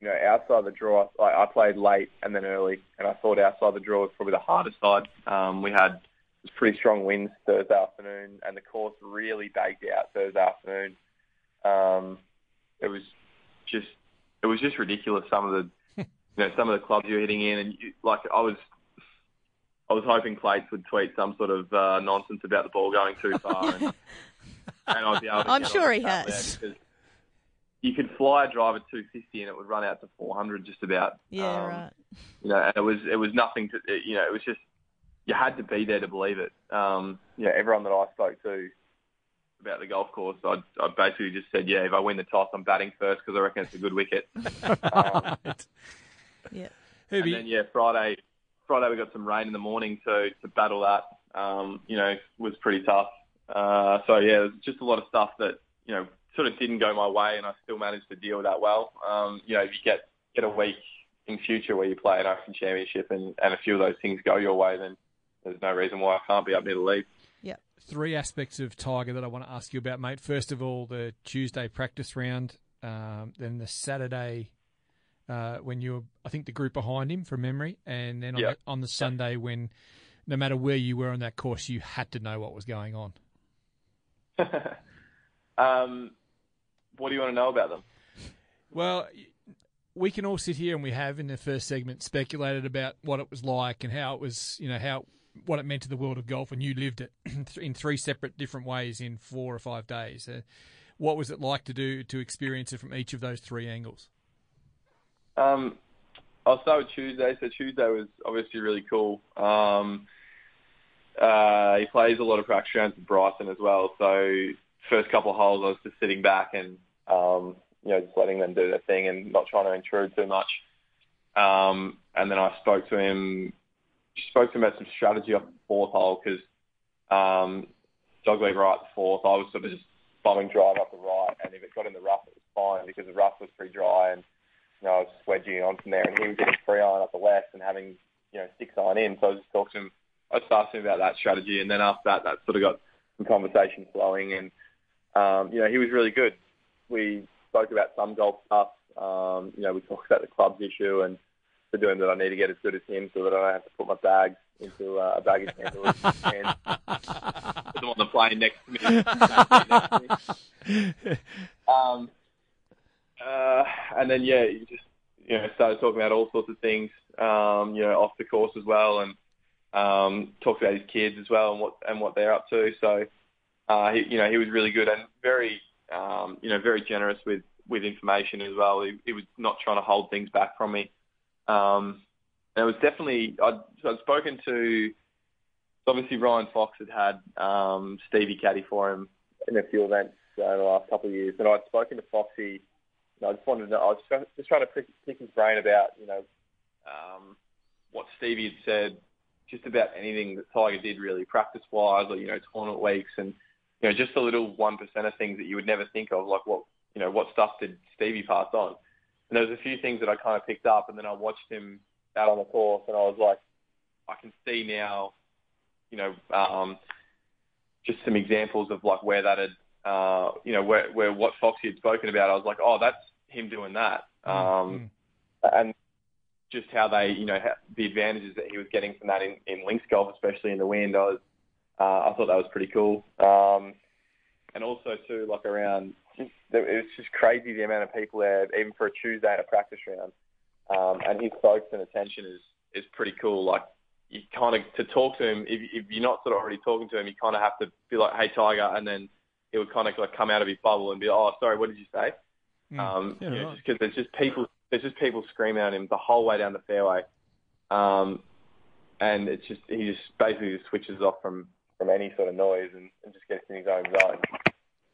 you know, outside the draw, like I played late and then early, and I thought outside the draw was probably the hardest side. Um, we had it was pretty strong winds Thursday afternoon, and the course really bagged out Thursday afternoon. Um, it was just, it was just ridiculous. Some of the, *laughs* you know, some of the clubs you're hitting in, and you, like I was, I was hoping Plates would tweet some sort of uh, nonsense about the ball going too far, and, *laughs* and I'd be able to. I'm sure he the tap there has. You could fly a drive at 250 and it would run out to 400 just about. Yeah, Um, right. You know, and it was it was nothing to you know it was just you had to be there to believe it. Um, you know, everyone that I spoke to about the golf course, I, I basically just said, yeah, if I win the toss, I'm batting first because I reckon it's a good wicket. *laughs* um, Yeah. and then yeah, Friday, Friday we got some rain in the morning, so to battle that, um, you know, was pretty tough. Uh, so yeah, there's just a lot of stuff that you know sort of didn't go my way, and I still managed to deal with that well. Um, you know, if you get get a week in future where you play an Open Championship and, and a few of those things go your way, then there's no reason why I can't be up near the lead. Yep. Three aspects of Tiger that I want to ask you about, mate. First of all, the Tuesday practice round, um, then the Saturday uh, when you were, I think, the group behind him from memory, and then on, Yeah. the, on the Sunday when, no matter where you were on that course, you had to know what was going on. *laughs* um, what do you want to know about them? Well, we can all sit here and we have in the first segment speculated about what it was like and how it was, you know, how what it meant to the world of golf, and you lived it *clears throat* in three separate different ways in four or five days. Uh, what was it like to do to experience it from each of those three angles? Um, I'll start with Tuesday. So Tuesday was obviously really cool. Um, uh, he plays a lot of practice rounds with Bryson as well. So first couple of holes, I was just sitting back and um, you know just letting them do their thing and not trying to intrude too much. Um, and then I spoke to him, spoke to him about some strategy off the fourth hole because um, dog leg right fourth, I was sort of just bombing drive up the right, and if it got in the rough, it was fine because the rough was pretty dry, and you know I was wedging on from there, and he was getting three iron up the left and having you know six iron in. So I just talking to him. I just asked him about that strategy, and then after that, that sort of got some conversation flowing, and um, you know he was really good. We spoke about some golf stuff. Um, you know, we talked about the clubs issue and for doing that I need to get as good as him so that I don't have to put my bags into uh, a baggage handler and *laughs* put them on the plane next to me. *laughs* um, uh, and then yeah, you just you know started talking about all sorts of things, um, you know, off the course as well, and um, talked about his kids as well and what and what they're up to. So uh, he, you know, he was really good and very um, you know very generous with with information as well. He, he was not trying to hold things back from me. Um, and it was definitely I'd, I'd spoken to obviously Ryan Fox had had um, Stevie Caddy for him in a few events uh, the last couple of years, and I'd spoken to Foxy. And I just wanted to know, I was just, just trying to pick, pick his brain about you know um, what Stevie had said, just about anything that Tiger did really practice wise, or you know tournament weeks, and you know just the little one percent of things that you would never think of, like what you know what stuff did Stevie pass on. And there was a few things that I kind of picked up, and then I watched him out on the course, and I was like, I can see now, you know, um, just some examples of like where that had, uh, you know, where where what Foxy had spoken about. I was like, oh, that's him doing that, um, and just how they, you know, ha- the advantages that he was getting from that in, in links golf, especially in the wind. I was, uh, I thought that was pretty cool. Um, and also too, like around, just, it was just crazy the amount of people there, even for a Tuesday at a practice round. Um, and his focus and attention is is pretty cool. Like you kind of to talk to him, if, if you're not sort of already talking to him, you kind of have to be like, "Hey, Tiger," and then he would kind of like come out of his bubble and be, "Oh, sorry, what did you say?" Mm. Um, Yeah, you know, right. just because there's just people, there's just people screaming at him the whole way down the fairway, um, and it's just he just basically just switches off from from any sort of noise and, and just gets in his own zone.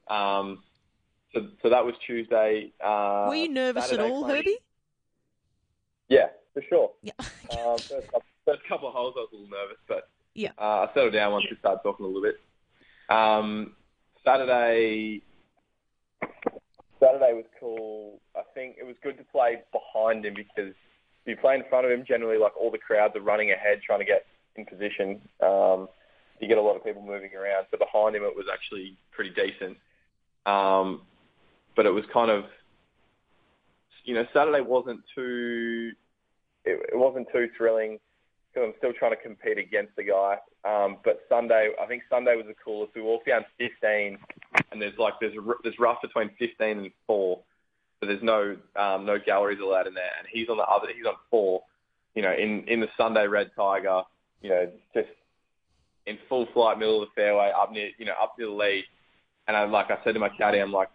Um, so so that was Tuesday. Uh, Were you nervous Saturday at all, played- Herbie? Yeah, for sure. Yeah. *laughs* um, first, couple, first couple of holes, I was a little nervous, but Yeah. uh, I settled down once we started talking a little bit. Um, Saturday, Saturday was cool. I think it was good to play behind him because if you play in front of him, generally, like all the crowds are running ahead trying to get in position. Um, you get a lot of people moving around. So behind him, it was actually pretty decent. Um, but it was kind of, you know, Saturday wasn't too, it, it wasn't too thrilling because I'm still trying to compete against the guy. Um, but Sunday, I think Sunday was the coolest. We walked down 15, and there's like there's there's rough between 15 and four, so there's no um, no galleries allowed in there, and he's on the other, he's on four. You know, in in the Sunday Red Tiger, you know, just in full flight, middle of the fairway, up near you know up near the lead, and I like I said to my caddy, I'm like,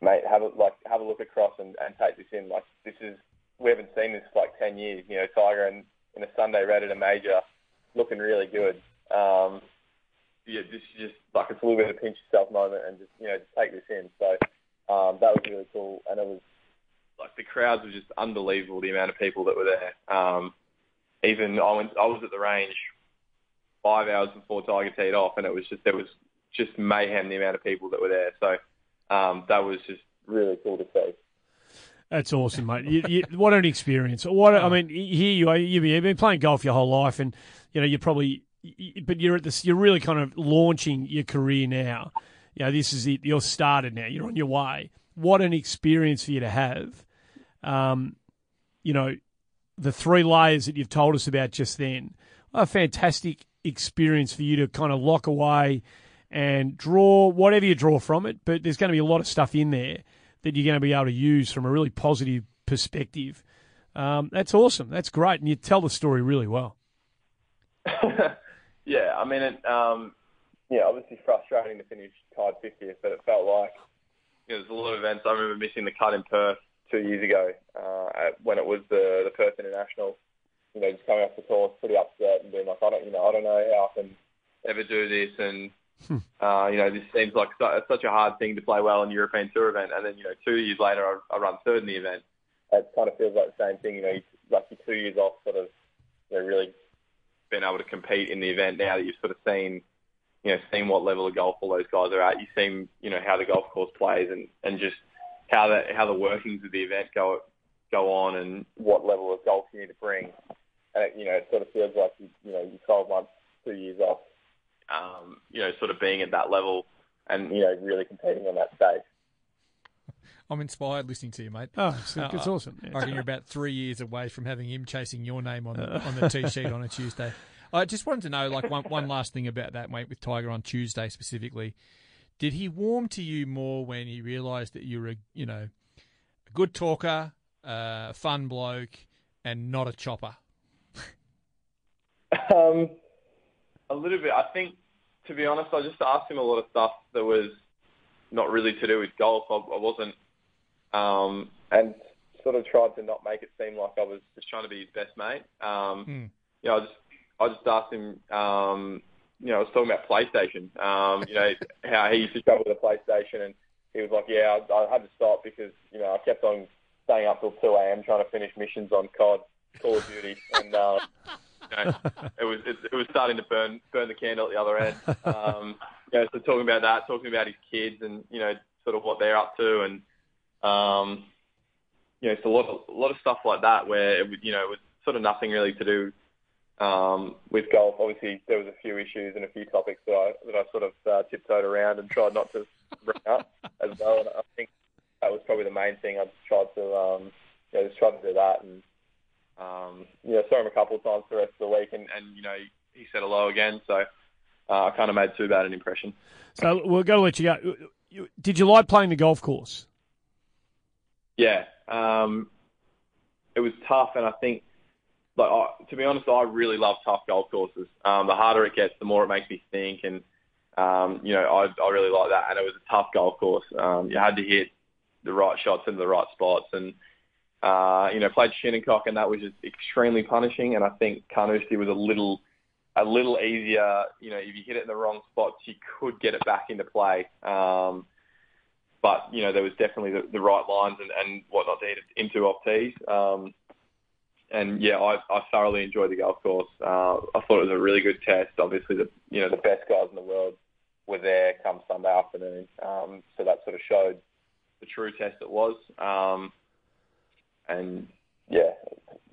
mate, have a like have a look across and, and take this in. Like this is we haven't seen this for like ten years. You know, Tiger and in a Sunday red at a major, looking really good. Um, yeah, is just like it's a little bit of a pinch yourself moment and just you know just take this in. So um, that was really cool, and it was like the crowds were just unbelievable. The amount of people that were there. Um, even I went, I was at the range five hours before Tiger teed off, and it was just there was just mayhem. The amount of people that were there. So um, that was just really cool to see. That's awesome, mate. You, you, what an experience! What I mean, here you are. You've been- playing golf your whole life, and you know you're probably, but you're at this. You're really kind of launching your career now. You know, this is it. You're started now. You're on your way. What an experience for you to have. Um, you know, the three layers that you've told us about just then. A fantastic experience for you to kind of lock away and draw whatever you draw from it. But there's going to be a lot of stuff in there that you're going to be able to use from a really positive perspective. Um, that's awesome. That's great, and you tell the story really well. *laughs* yeah, I mean, it, um, yeah, obviously frustrating to finish tied 50th, but it felt like you know, there's a lot of events. I remember missing the cut in Perth two years ago uh, when it was the the Perth International. You know, just coming off the course, pretty upset and being like, I don't, you know, I don't know how I can ever do this, and uh, you know, this seems like su- such a hard thing to play well in a European Tour event, and then you know, two years later, I, I run third in the event. It kind of feels like the same thing. You know, you, like you're two years off, sort of, you know, really being able to compete in the event now that you've sort of seen, you know, seen what level of golf all those guys are at. You've seen, you know, how the golf course plays and and just how the how the workings of the event go go on and what level of golf you need to bring. And it, you know, it sort of feels like you, you know, you're 12 months, two years off, um, you know, sort of being at that level and you know really competing on that stage. I'm inspired listening to you, mate. Oh, it's, it's Uh, awesome. I reckon you're about three years away from having him chasing your name on the, on the tee sheet on a Tuesday. I just wanted to know, like, one, one last thing about that, mate, with Tiger on Tuesday specifically. Did he warm to you more when he realised that you're a, you know, a good talker, uh, a fun bloke, and not a chopper? Um, a little bit. I think, to be honest, I just asked him a lot of stuff that was not really to do with golf. I, I wasn't, um, and sort of tried to not make it seem like I was just trying to be his best mate. Um, Hmm. You know, I just, I just asked him. Um, you know, I was talking about PlayStation. Um, you know, *laughs* how he used to struggle with a PlayStation, and he was like, "Yeah, I, I had to stop because you know I kept on staying up till 2 a.m. trying to finish missions on COD, Call of Duty, and uh, *laughs* you know, it was it, it was starting to burn burn the candle at the other end. Um, you know, so talking about that, talking about his kids, and you know, sort of what they're up to, and um, you know, it's a lot of a lot of stuff like that where it, you know it was sort of nothing really to do um, with golf. Obviously, there was a few issues and a few topics that I that I sort of uh, tiptoed around and tried not to bring up as well. And I think that was probably the main thing. I just tried to, um, you know, just tried to do that, and um, you know, saw him a couple of times for the rest of the week, and, and you know, he said hello again, so uh, I kind of made too bad an impression. So we're going to let you go. You- Did you like playing the golf course? Yeah, um, it was tough, and I think, like, I, to be honest, I really love tough golf courses. Um, the harder it gets, the more it makes me think, and um, you know, I, I really like that. And it was a tough golf course. Um, you had to hit the right shots into the right spots, and uh, you know, played Shinnecock, and that was just extremely punishing. And I think Carnoustie was a little, a little easier. You know, if you hit it in the wrong spots, you could get it back into play. Um, but you know, there was definitely the, the right lines and, and whatnot to hit it into off tees. Um, and yeah, I, I thoroughly enjoyed the golf course. Uh, I thought it was a really good test. Obviously, the you know the best guys in the world were there come Sunday afternoon, um, so that sort of showed the true test it was. Um, and yeah,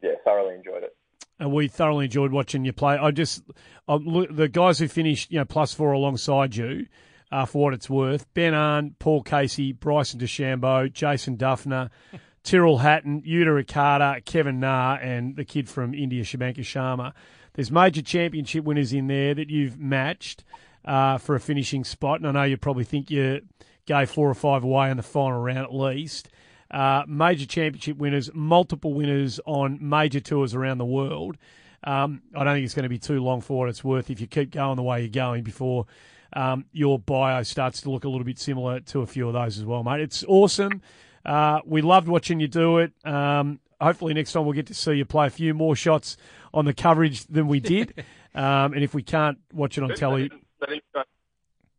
yeah, thoroughly enjoyed it. and we thoroughly enjoyed watching you play. I just um, look, the guys who finished, you know, plus four alongside you, uh, for what it's worth: Ben An, Paul Casey, Bryson DeChambeau, Jason Dufner, *laughs* Tyrrell Hatton, Yuta Ikeda, Kevin Na, and the kid from India, Shubhankar Sharma. There's major championship winners in there that you've matched uh, for a finishing spot, and I know you probably think you gave four or five away in the final round at least uh, major championship winners, multiple winners on major tours around the world. Um, I don't think it's going to be too long for what it's worth if you keep going the way you're going before um, your bio starts to look a little bit similar to a few of those as well, mate. It's awesome. Uh, we loved watching you do it. Um, hopefully, next time we'll get to see you play a few more shots on the coverage than we did. *laughs* um, and if we can't watch it on They telly, didn't, they didn't show,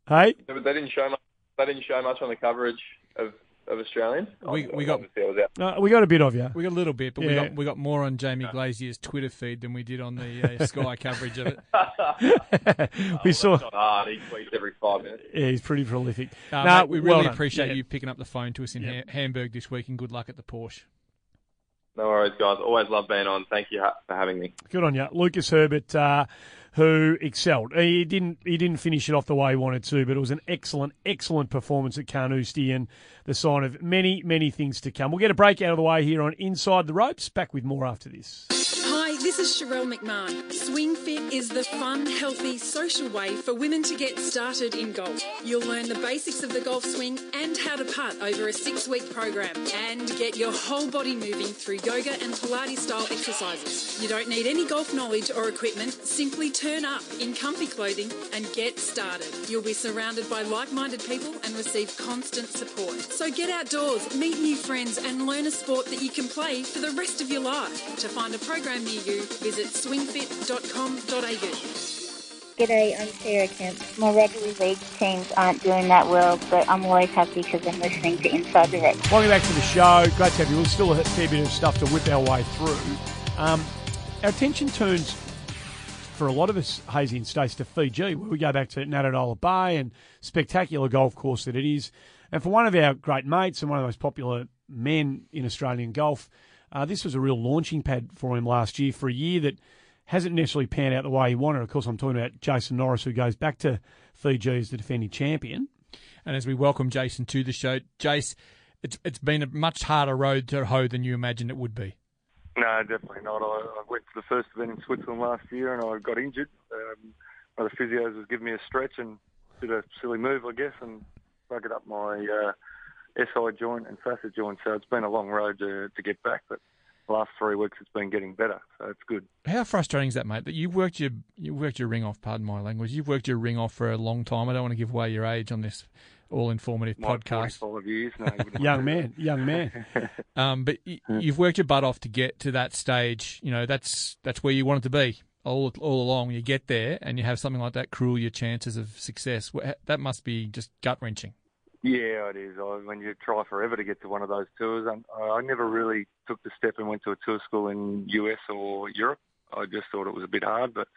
hey, they didn't show much. They didn't show much on the coverage of of Australian. We- we got- Obviously, I was out. uh, we got a bit of you. We got a little bit, but we got we got more on Jamie Glazier's Twitter feed than we did on the uh, *laughs* Sky coverage of it. *laughs* *laughs* we saw. Hard. He tweets every five minutes. Yeah, he's pretty prolific. Uh, No, mate, we really done. appreciate Yeah. you picking up the phone to us in ha- Hamburg this week, and good luck at the Porsche. No worries, guys. Always love being on. Thank you ha- for having me. Good on you, Lucas Herbert, uh, who excelled. He didn't he didn't finish it off the way he wanted to, but it was an excellent, excellent performance at Carnoustie and the sign of many, many things to come. We'll get a break out of the way here on Inside the Ropes. Back with more after this. Hi, this is Sharelle McMahon. Swing Fit is the fun, healthy, social way for women to get started in golf. You'll learn the basics of the golf swing and how to putt over a six week program and get your whole body moving through yoga and Pilates style exercises. You don't need any golf knowledge or equipment, simply turn up in comfy clothing and get started. You'll be surrounded by like minded people and receive constant support. So get outdoors, meet new friends, and learn a sport that you can play for the rest of your life. To find a program near you, visit swingfit.com.au. G'day, I'm Sarah Kemp. My rugby league teams aren't doing that well, but I'm always happy because I'm listening to Inside the Red. Welcome back to the show. Great to have you. We'll still a fair bit of stuff to whip our way through. Um, our attention turns for a lot of us, Hazy and Stace, to Fiji, where we go back to Natadola Bay and spectacular golf course that it is. And for one of our great mates and one of the most popular men in Australian golf, uh, this was a real launching pad for him last year for a year that hasn't necessarily panned out the way he wanted. Of course, I'm talking about Jason Norris, who goes back to Fiji as the defending champion. And as we welcome Jason to the show, Jace, it's it's been a much harder road to hoe than you imagined it would be. No, definitely not. I, I went to the first event in Switzerland last year and I got injured. Um, one of the physios was giving me a stretch and did a silly move, I guess, and bugged up my uh, SI joint and facet joint. So it's been a long road to, to get back, but the last three weeks it's been getting better, so it's good. How frustrating is that, mate? That you worked your you worked your ring off. Pardon my language. You've worked your ring off for a long time. I don't want to give away your age on this all informative My podcast. 45 years now. young man, young man. *laughs* Um, but y- you've worked your butt off to get to that stage. You know that's that's where you wanted to be all all along. You get there and you have something like that cruel your chances of success. That must be just gut wrenching. Yeah, it is. I, when you try forever to get to one of those tours, and I, I never really took the step and went to a tour school in US or Europe. I just thought it was a bit hard, but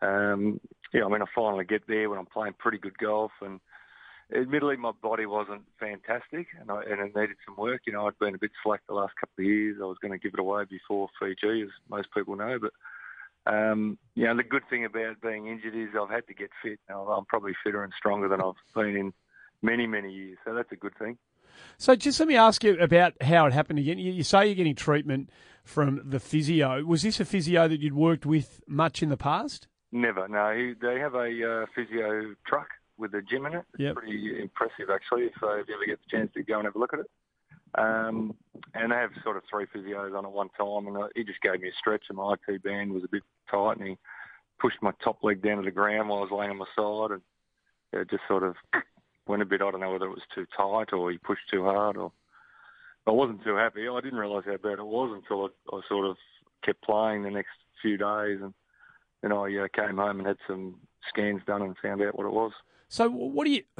um, yeah, I mean, I finally get there when I'm playing pretty good golf, and admittedly, my body wasn't fantastic, and, I, and it needed some work. You know, I'd been a bit slack the last couple of years. I was going to give it away before Fiji, as most people know, but. Um, you know, the good thing about being injured is I've had to get fit. Now, I'm probably fitter and stronger than I've been in many, many years. So that's a good thing. So just let me ask you about how it happened again. You, you say you're getting treatment from the physio. Was this a physio that you'd worked with much in the past? Never. No, he, they have a uh, physio truck with a gym in it. It's Yep. pretty impressive, actually. So if you ever get the chance to go and have a look at it. Um, and they have sort of three physios on at one time, and uh, he just gave me a stretch, and my IT band was a bit tight, and he pushed my top leg down to the ground while I was laying on my side, and it just sort of went a bit. I don't know whether it was too tight or he pushed too hard, or I wasn't too happy. I didn't realise how bad it was until I, I sort of kept playing the next few days, and then I uh, came home and had some scans done and found out what it was. So what do you? *sighs*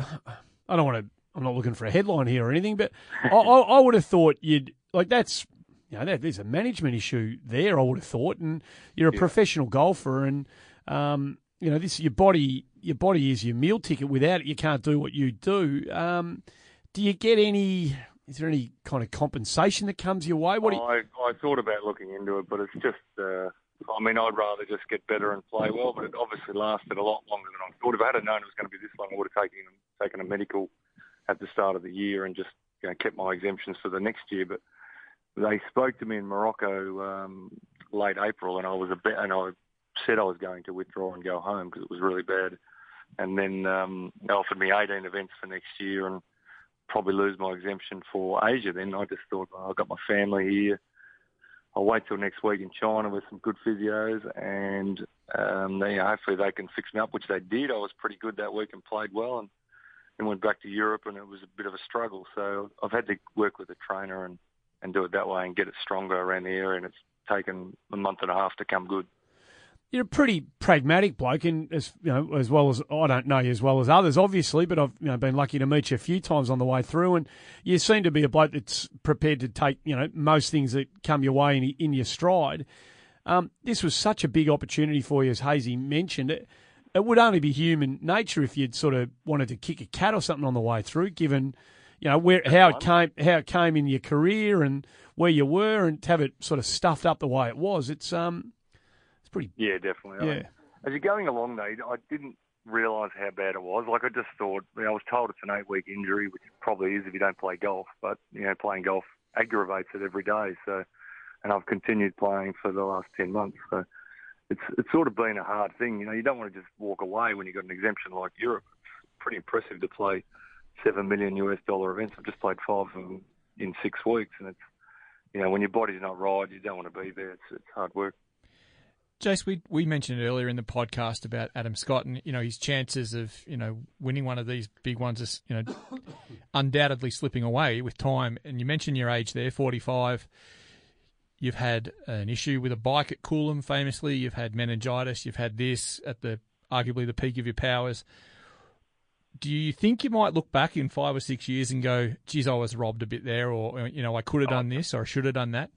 I don't want to. I'm not looking for a headline here or anything, but *laughs* I, I, I would have thought you'd like that's. You know, that, there's a management issue there. I would have thought, and you're a professional golfer, and um, you know this. Your body, your body is your meal ticket. Without it, you can't do what you do. Um, do you get any? Is there any kind of compensation that comes your way? What you, I, I thought about looking into it, but it's just, uh, I mean, I'd rather just get better and play well, but it obviously lasted a lot longer than I thought. If I had known it was going to be this long, I would have taken, taken a medical at the start of the year and just you know, kept my exemptions for the next year. But they spoke to me in Morocco um, late April, and I was a bit, and I said I was going to withdraw and go home because it was really bad. And then um, they offered me 18 events for next year, and probably lose my exemption for Asia. Then I just thought, oh, I've got my family here. I'll wait till next week in China with some good physios, and um, they, hopefully they can fix me up, which they did. I was pretty good that week and played well, and then went back to Europe, and it was a bit of a struggle. So I've had to work with a trainer and and do it that way and get it stronger around the area, and it's taken a month and a half to come good. You're a pretty pragmatic bloke, and as you know, as well as I don't know you as well as others, obviously, but I've you know been lucky to meet you a few times on the way through, and you seem to be a bloke that's prepared to take you know most things that come your way in, in your stride. Um, this was such a big opportunity for you, as Hazy mentioned. It, it would only be human nature if you'd sort of wanted to kick a cat or something on the way through, given you know where how it came how it came in your career and where you were, and to have it sort of stuffed up the way it was. It's um, pretty Yeah, definitely. Yeah. As you're going along, though, I didn't realise how bad it was. Like I just thought, you know, I was told it's an eight-week injury, which it probably is if you don't play golf. But you know, playing golf aggravates it every day. So, and I've continued playing for the last ten months. So, it's it's sort of been a hard thing. You know, you don't want to just walk away when you've got an exemption like Europe. It's pretty impressive to play seven million US dollar events. I've just played five of them in six weeks, and it's you know when your body's not right, you don't want to be there. It's it's hard work. Jace, we we mentioned earlier in the podcast about Adam Scott and you know his chances of you know winning one of these big ones is you know *coughs* undoubtedly slipping away with time. And you mentioned your age there, forty five. You've had an issue with a bike at Coolum, famously. You've had meningitis. You've had this at the arguably the peak of your powers. Do you think you might look back in five or six years and go, "Geez, I was robbed a bit there," or you know, I could have done oh. this or I should have done that?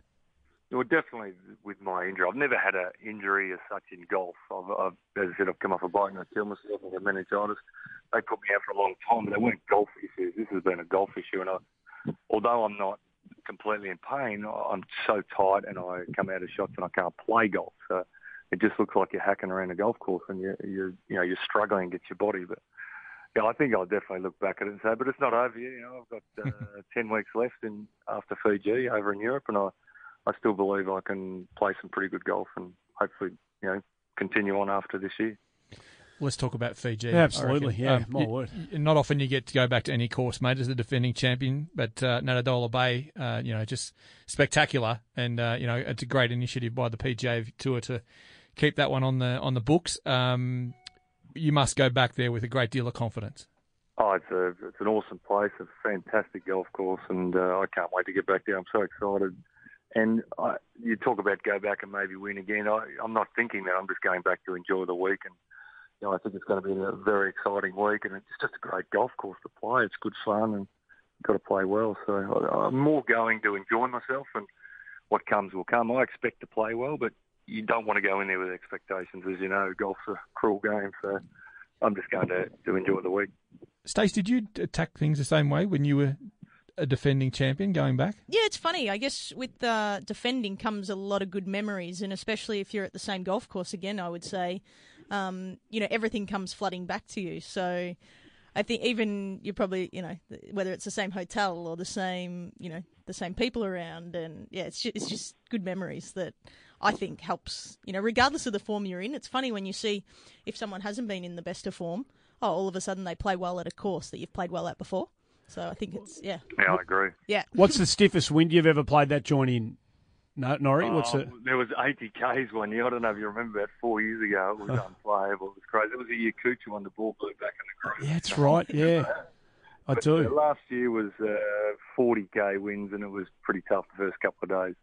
Well, definitely with my injury. I've never had an injury as such in golf. I've, I've, as I said, I've come off a bike and I killed myself. I've had meningitis. They put me out for a long time, but they weren't golf issues. This has been a golf issue, and I, although I'm not completely in pain, I'm so tight and I come out of shots and I can't play golf. So it just looks like you're hacking around a golf course and you you you know you're struggling to get your body. But yeah, I think I'll definitely look back at it and say, but it's not over yet. You know, I've got *laughs* uh, ten weeks left in after Fiji over in Europe, and I I still believe I can play some pretty good golf and hopefully you know continue on after this year. Let's talk about Fiji. Yeah, absolutely, yeah, Um, my you- word. you- Not often you get to go back to any course, mate, as the defending champion. But uh, Natadola Bay, uh, you know, just spectacular, and uh, you know, it's a great initiative by the PGA Tour to keep that one on the on the books. Um, you must go back there with a great deal of confidence. Oh, it's a it's an awesome place, a fantastic golf course, and uh, I can't wait to get back there. I'm so excited. And I, you talk about go back and maybe win again. I, I'm not thinking that. I'm just going back to enjoy the week, and you know I think it's going to be a very exciting week, and it's just a great golf course to play. It's good fun, and got to play well. So I, I'm more going to enjoy myself, and what comes will come. I expect to play well, but you don't want to go in there with expectations, as you know. Golf's a cruel game, so I'm just going to, to enjoy the week. Stace, did you attack things the same way when you were a defending champion going back? Yeah, it's funny. I guess with uh, defending comes a lot of good memories, and especially if you're at the same golf course again, I would say, um, you know, everything comes flooding back to you. So I think even you're probably, you know, whether it's the same hotel or the same, you know, the same people around, and yeah, it's just, it's just good memories that I think helps, you know, regardless of the form you're in. It's funny when you see if someone hasn't been in the best of form, oh, all of a sudden they play well at a course that you've played well at before. So I think it's yeah. Yeah, I agree. Yeah. What's the stiffest wind you've ever played that joint in? No, Norrie, what's Oh, the? There was 80 Ks one year. I don't know if you remember that four years ago. It was unplayable. It was crazy. It was a year Kucha when the ball blew back in the groove. Yeah, that's right. *laughs* Yeah, I But, do. last year was uh, 40 K wins, and it was pretty tough the first couple of days.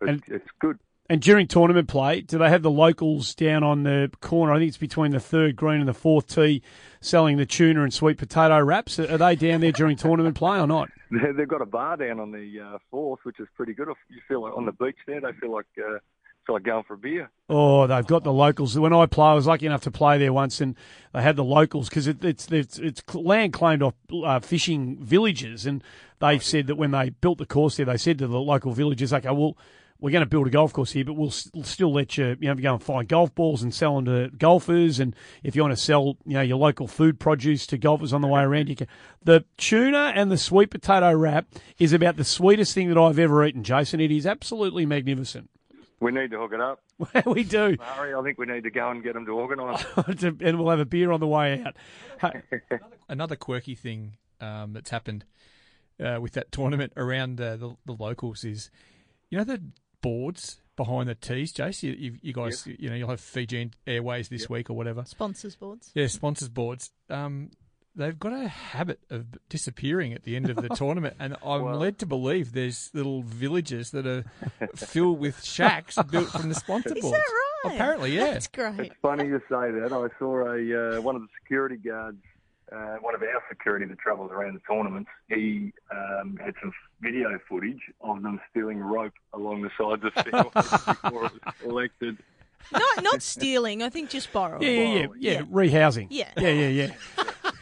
But And- it's good. And during tournament play, do they have the locals down on the corner? I think it's between the third green and the fourth tee, selling the tuna and sweet potato wraps. Are they down there during tournament play or not? *laughs* They- They've got a bar down on the uh, fourth, which is pretty good. You feel like on the beach there, they feel like uh, feel like going for a beer. Oh, they've got the locals. When I play, I was lucky enough to play there once, and they had the locals because it, it's, it's it's land claimed off uh, fishing villages, and they've said that when they built the course there, they said to the local villagers, "Okay, well, we're going to build a golf course here, but we'll s- still let you, you know, go and find golf balls and sell them to golfers, and if you want to sell, you know, your local food produce to golfers on the way around, you can." *laughs* The tuna and the sweet potato wrap is about the sweetest thing that I've ever eaten, Jason. It is absolutely magnificent. We need to hook it up. *laughs* we do. Harry, I think we need to go and get them to organise. *laughs* and we'll have a beer on the way out. Another quirky thing um, that's happened uh, with that tournament around uh, the, the locals is, you know, the boards behind the tees, Jace. You, you, you guys, you know, you'll have Fijian Airways this week or whatever. Sponsors boards. Yeah, sponsors boards. Um, they've got a habit of disappearing at the end of the *laughs* tournament, and I'm led to believe there's little villages that are filled with *laughs* shacks built from the sponsor boards. Is that right? Apparently, yeah. That's great. It's funny you say that. I saw a uh, one of the security guards, uh, one of our security that travels around the tournaments. He um, had some video footage of them stealing rope along the sides of fairways *laughs* before it was collected. Not not stealing. I think just borrowing. Yeah, yeah, yeah, yeah. Rehousing. Yeah. yeah, yeah, yeah.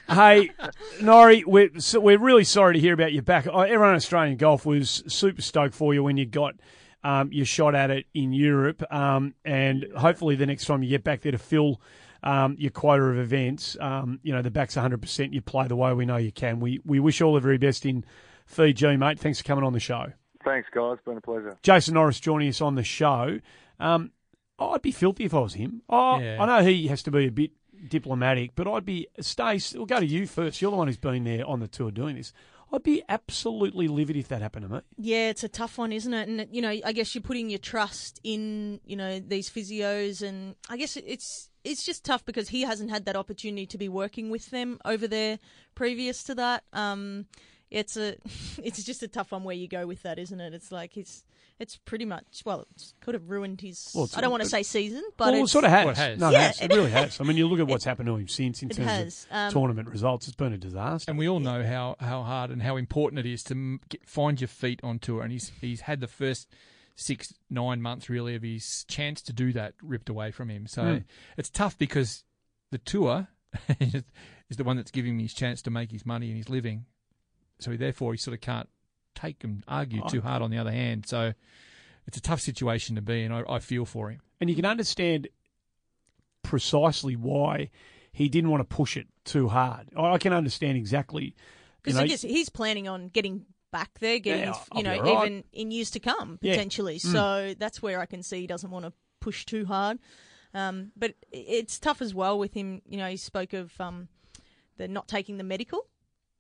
hey, Nori, we're so we're really sorry to hear about your back. Uh, Everyone in Australian golf was super stoked for you when you got um, your shot at it in Europe, um, and hopefully the next time you get back there to fill. Um, your quota of events, um, you know, the back's 100%. You play the way we know you can. We we wish all the very best in Fiji, mate. Thanks for coming on the show. Thanks, guys. Been a pleasure. Jason Norris joining us on the show. Um, I'd be filthy if I was him. Oh, Yeah. I know he has to be a bit diplomatic, but I'd be Stace. We'll go to you first. You're the one who's been there on the tour doing this. I'd be absolutely livid if that happened to me. Yeah, it's a tough one, isn't it? And you know, I guess you're putting your trust in you know these physios, and I guess it's it's just tough because he hasn't had that opportunity to be working with them over there previous to that. Um, it's a *laughs* it's just a tough one where you go with that, isn't it? It's like it's it's pretty much well, it could have ruined his. Well, I don't want to say season, but well, it sort of has. Well, it has. No, Yeah, it, has. it really has. *laughs* I mean, you look at what's happened to him since in terms has. of Um, tournament results. It's been a disaster. And we all know how, how hard and how important it is to get, find your feet on tour. And he's he's had the first six nine months really of his chance to do that ripped away from him. So Mm. it's tough because the tour *laughs* is the one that's giving him his chance to make his money and his living. So therefore he sort of can't take and argue too hard. On the other hand, so it's a tough situation to be in. I, I feel for him. and you can understand precisely why he didn't want to push it too hard. I I can understand exactly. You because know, he's planning on getting back there, getting Yeah, you know right. even in years to come Yeah. potentially. Mm. So that's where I can see he doesn't want to push too hard. Um, but it's tough as well with him. You know, he spoke of um, the not taking the medical,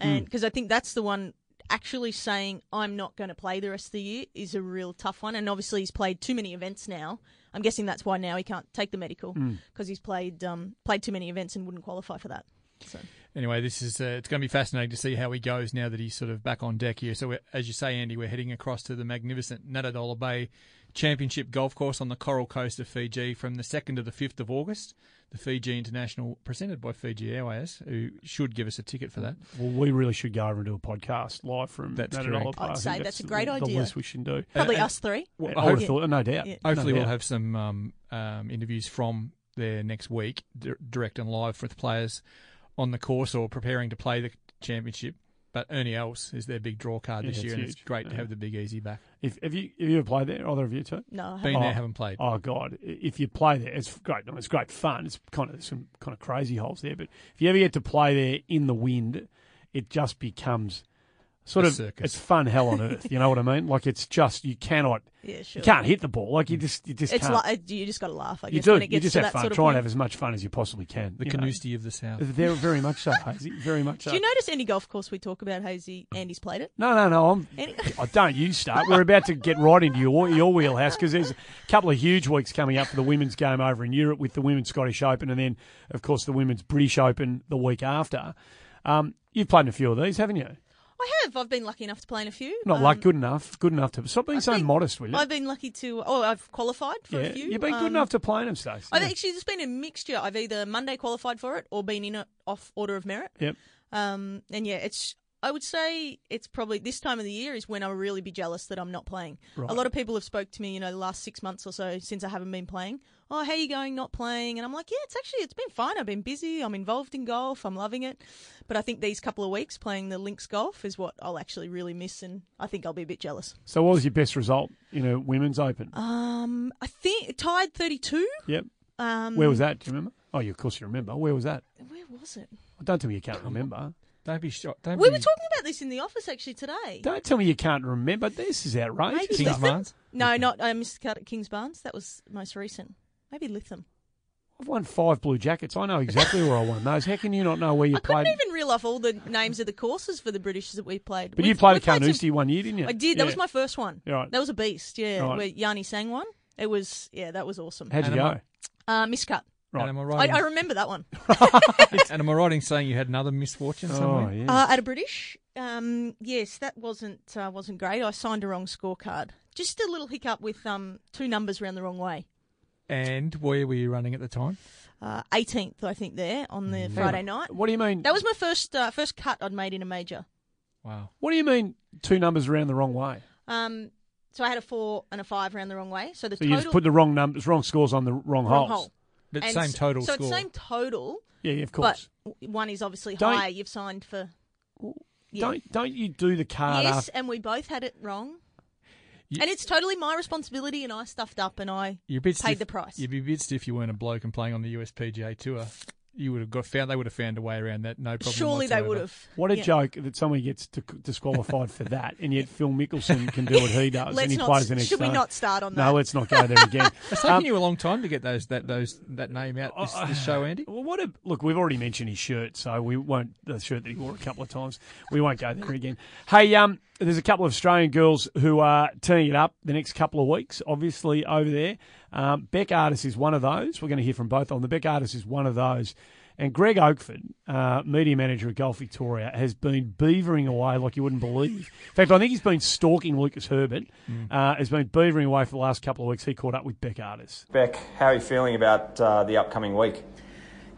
and Mm. because I think that's the one actually saying I'm not going to play the rest of the year is a real tough one. And obviously he's played too many events now. I'm guessing that's why now he can't take the medical Mm. because he's played um, played too many events and wouldn't qualify for that. So. Anyway, this is uh, it's going to be fascinating to see how he goes now that he's sort of back on deck here. So, we're, as you say, Andy, we're heading across to the magnificent Natadola Bay Championship Golf Course on the coral coast of Fiji from the second to the fifth of August. The Fiji International, presented by Fiji Airways, who should give us a ticket for that. Well, we really should go over and do a podcast live from That's Nat correct. Oliver. I'd I think say that's a the- great the idea. least we should do. Probably And- us three. Well, I would have thought, no doubt. Yeah. No Hopefully, we'll have some um, um, interviews from there next week, direct and live with the players on the course or preparing to play the championship. But Ernie Els is their big draw card Yeah, this that's year, and it's huge. great to have the big easy back. If have you have you ever played there? Either of you two? No, I Been haven't. there, haven't played. Oh God! If you play there, it's great. No, it's great fun. It's kind of some kind of crazy holes there. But if you ever get to play there in the wind, it just becomes sort of circus. it's fun hell on earth. You know what I mean? Like it's just you cannot *laughs* Yeah, sure. you can't hit the ball. Like you just you just It's can't. like you just got to laugh. I you guess do. when it You gets just to have fun. sort of Try and have as much fun as you possibly can. The you know. Carnoustie of the South. *laughs* They're very much so, *laughs* Hazy. Very much so. Do you notice any golf course we talk about, Hazy? Andy's played it. No, no, no. I'm. Any- I don't. You start. We're about to get right into your your wheelhouse because there's a couple of huge weeks coming up for the women's game over in Europe with the women's Scottish Open and then, of course, the women's British Open the week after. Um, you've played in a few of these, haven't you? I have. I've been lucky enough to play in a few. Not Um, like good enough. Good enough to stop being so been- modest, will you? I've been lucky to. Oh, I've qualified for yeah, a few. you've been good Um, enough to play in them, Stacey. I've Yeah. actually just been a mixture. I've either Monday qualified for it or been in it off order of merit. Yep. Um, and yeah, it's. I would say it's probably this time of the year is when I'll really be jealous that I'm not playing. Right. A lot of people have spoke to me, you know, the last six months or so since I haven't been playing. Oh, how you going? Not playing? And I'm like, yeah, it's actually it's been fine. I've been busy. I'm involved in golf. I'm loving it. But I think these couple of weeks playing the links golf is what I'll actually really miss, and I think I'll be a bit jealous. So, what was your best result in a women's Open? Um, I think tied 32. yep. Um, Where was that? Do you remember? Oh, yeah, of course you remember. Where was that? Where was it? Don't tell me you can't remember. Don't be shocked. Don't We be were talking about this in the office actually today. Don't tell me you can't remember. This is outrageous. Maybe Kingsbarns? No, not I missed the cut at Kingsbarns. That was most recent. Maybe Lytham. I've won five blue jackets. I know exactly where I won those. How can you not know where you I played? I couldn't even reel off all the names of the courses for the British that we played. But We- you played we at Carnoustie some- won year, didn't you? I did. That Yeah. was my first one. Right. That was a beast. Yeah, Right. where Yani Tseng one. It was yeah, that was awesome. How'd you And am go? Uh, miscut. Right. And am I I, right? I in- remember that one. and am I right in saying you had another misfortune somewhere? Oh, yeah. Uh, at a British, um, yes, that wasn't uh, wasn't great. I signed a wrong scorecard. Just a little hiccup with um, two numbers around the wrong way. And where were you running at the time? Uh, 18th, I think, there on the Friday night. What do you mean? That was my first uh, first cut I'd made in a major. Wow. What do you mean? Two numbers around the wrong way. Um, so I had a four and a five around the wrong way. So the So total you just put the wrong numbers, wrong scores on the wrong, wrong holes. hole. But And same total so score. it's same total, Yeah, yeah, of course. but one is obviously Don't- higher. You've signed for. Yeah. Don't don't you do the card yes, after? and we both had it wrong. You- and it's totally my responsibility, and I stuffed up, and I You're a bit paid stiff, the price. You'd be a bit stiff if you weren't a bloke and playing on the USPGA tour. You would have got found. They would have found a way around that. No problem. Surely they would have. What a Yeah. joke that someone gets to, disqualified for that, and yet Phil Mickelson can do what he does, Let's and he not- plays the next should we not start on No, that? let's not go there again. *laughs* It's taken Um, you a long time to get those that those that name out this, this show, Andy. Well, what a look! We've already mentioned his shirt, so we won't the shirt that he wore a couple of times. We won't go there again. Hey, um, there's a couple of Australian girls who are teeing it up the next couple of weeks. Obviously, over there, um, Beck Artis is one of those. We're going to hear from both on. The Beck Artis is one of those, And Greg Oakford, uh, media manager at Golf Victoria, has been beavering away like you wouldn't believe. In fact, I think he's been stalking Lucas Herbert. Uh, has been beavering away for the last couple of weeks. He caught up with Beck Artis. Beck, how are you feeling about uh, the upcoming week?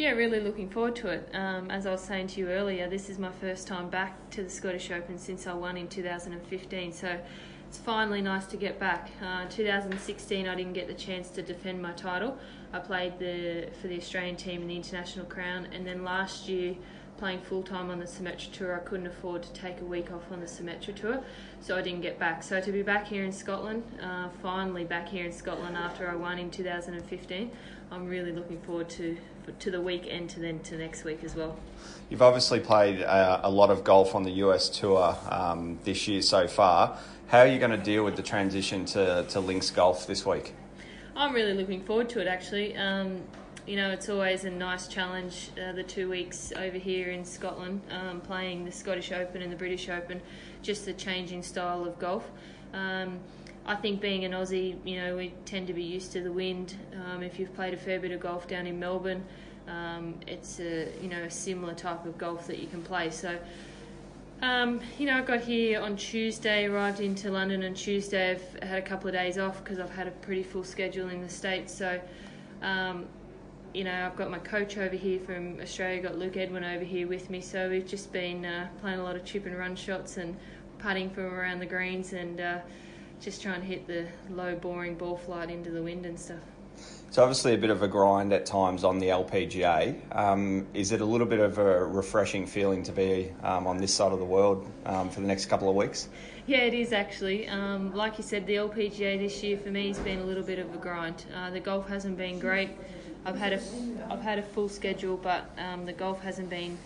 Yeah, really looking forward to it. Um, as I was saying to you earlier, this is my first time back to the Scottish Open since I won in 2015. So it's finally nice to get back. Uh, 2016, I didn't get the chance to defend my title. I played the for the Australian team in the International Crown, and then last year, playing full time on the Symetra Tour, I couldn't afford to take a week off on the Symetra Tour, so I didn't get back. So to be back here in Scotland, uh, finally back here in Scotland after I won in 2015, I'm really looking forward to to the week and to then to next week as well. You've obviously played uh, a lot of golf on the US tour um, this year so far. How are you going to deal with the transition to, to links golf this week? I'm really looking forward to it actually. Um, you know, it's always a nice challenge uh, the two weeks over here in Scotland, um, playing the Scottish Open and the British Open, just the changing style of golf. Um, I think being an Aussie, you know, we tend to be used to the wind. Um, if you've played a fair bit of golf down in Melbourne, um, it's a you know a similar type of golf that you can play. So, um, you know, I got here on Tuesday, arrived into London on Tuesday. I've had a couple of days off because I've had a pretty full schedule in the states. So, um, you know, I've got my coach over here from Australia, got Luke Edwin over here with me. So we've just been uh, playing a lot of chip and run shots and putting from around the greens and. Uh, just trying to hit the low, boring ball flight into the wind and stuff. It's obviously a bit of a grind at times on the LPGA. Um, is it a little bit of a refreshing feeling to be um, on this side of the world um, for the next couple of weeks? Yeah, it is actually. Um, like you said, the LPGA this year for me has been a little bit of a grind. Uh, the golf hasn't been great. I've had a, I've had a full schedule, but um, the golf hasn't been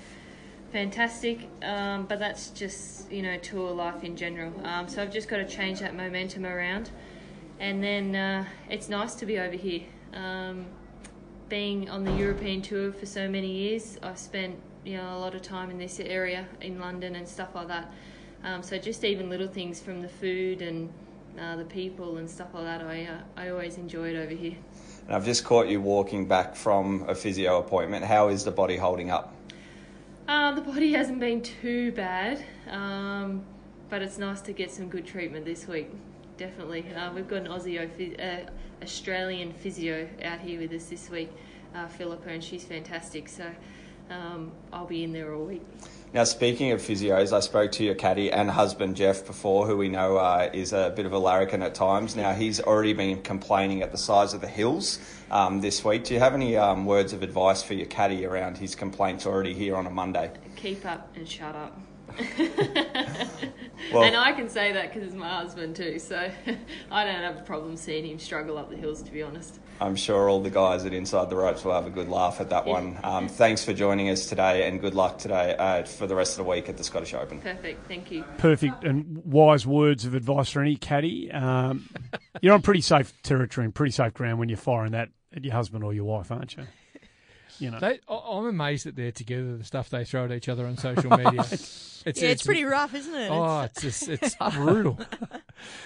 fantastic. Um, but that's just you know tour life in general. Um, so I've just got to change that momentum around, and then uh, it's nice to be over here. Um, being on the European tour for so many years, I've spent you know a lot of time in this area in London and stuff like that. Um, so just even little things from the food and uh, the people and stuff like that, I uh, I always enjoy it over here. And I've just caught you walking back from a physio appointment. How is the body holding up? Uh, the body hasn't been too bad, um, but it's nice to get some good treatment this week. Definitely, uh, we've got an Aussie, uh, Australian physio out here with us this week, uh, Philippa, and she's fantastic. So um, I'll be in there all week. Now, speaking of physios, I spoke to your caddy and husband Jeff before, who we know uh, is a bit of a larrikin at times. Now, he's already been complaining at the size of the hills um, this week. Do you have any um, words of advice for your caddy around his complaints already here on a Monday? Keep up and shut up. *laughs* *laughs* Well- and I can say that because it's my husband too, so *laughs* I don't have a problem seeing him struggle up the hills, to be honest. I'm sure all the guys at Inside the Ropes will have a good laugh at that Yeah. one. Um, thanks for joining us today, and good luck today uh, for the rest of the week at the Scottish Open. Perfect, thank you. Perfect and wise words of advice for any caddy. Um, *laughs* you're on pretty safe territory and pretty safe ground when you're firing that at your husband or your wife, aren't you? You know. They, I- I'm amazed that they're together. The stuff they throw at each other on social media. *laughs* Yeah, it's pretty rough, isn't it? Oh, it's just, it's *laughs* brutal.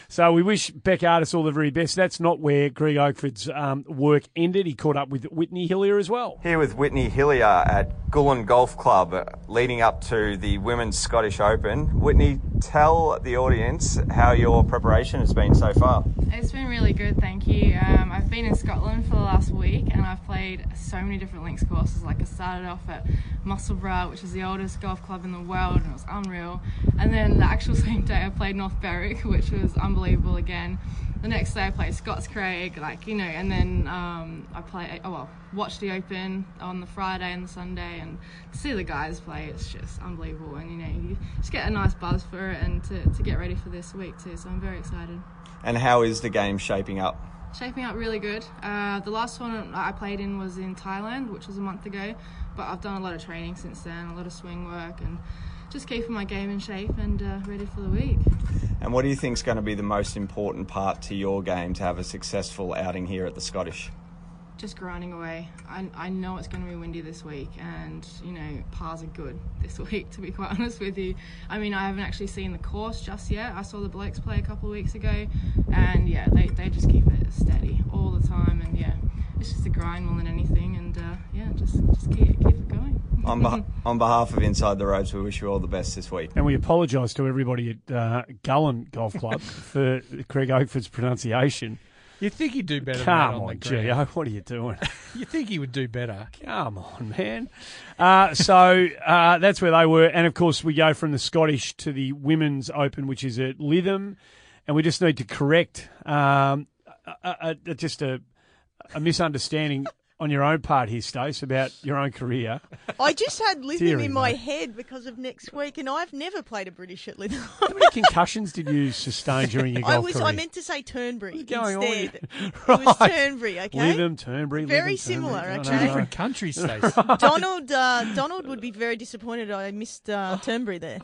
So we wish Beck Artis all the very best. That's not where Greg Oakford's um, work ended. He caught up with Whitney Hillier as well. Here with Whitney Hillier at Gullane Golf Club, uh, leading up to the Women's Scottish Open. Whitney, tell the audience how your preparation has been so far. It's been really good, thank you. Um, I've been in Scotland for the last week and I've played so many different links courses. Like I started off at Musselburgh, which is the oldest golf club in the world, and it was unreal. And then the actual *laughs* same day I played North Berwick, which was unbelievable again. The next day I played Scotscraig, like you know, and then um, I play. Oh well, watched the Open on the Friday and the Sunday, and to see the guys play, it's just unbelievable. And you know, you just get a nice buzz for it, and to, to get ready for this week too. So I'm very excited And how is the game shaping up? Shaping up really good. Uh, the last one I played in was in Thailand, which was a month ago, but I've done a lot of training since then, a lot of swing work, and just keeping my game in shape and uh, ready for the week. And what do you think is going to be the most important part to your game to have a successful outing here at the Scottish? Just grinding away. I, I know it's going to be windy this week, and you know pars are good this *laughs* week. To be quite honest with you, I mean I haven't actually seen the course just yet. I saw the Blokes play a couple of weeks ago, and yeah, they, they just keep it steady all the time, and yeah, it's just a grind more than anything, and uh, yeah, just just keep keep it going. *laughs* on, beh on behalf of Inside the Ropes, we wish you all the best this week. And we apologise to everybody at uh, Gullane Golf Club *laughs* for Craig Oakford's pronunciation. You'd think he'd do better than Come that on, on, the Gio, what are you doing? *laughs* you think he would do better. Come on, man. Uh, so uh, that's where they were. And of course, we go from the Scottish to the Women's Open, which is at Lytham. And we just need to correct um, a, a, a, just a, a misunderstanding on your own part here, Stace, about your own career. *laughs* I just had *laughs* Lytham Deary in my me. head because of next week, and I've never played a British at Lytham. How many concussions did you sustain during your *laughs* golf I was. career? I meant to say Turnberry going on instead. here? It was Right. Turnberry. Okay. Lytham, Turnberry, Very Lytham, similar. Turnberry. No, Okay. no, no. Different countries, Stace. Donald. Uh, Donald would be very disappointed. I missed uh, Turnberry there.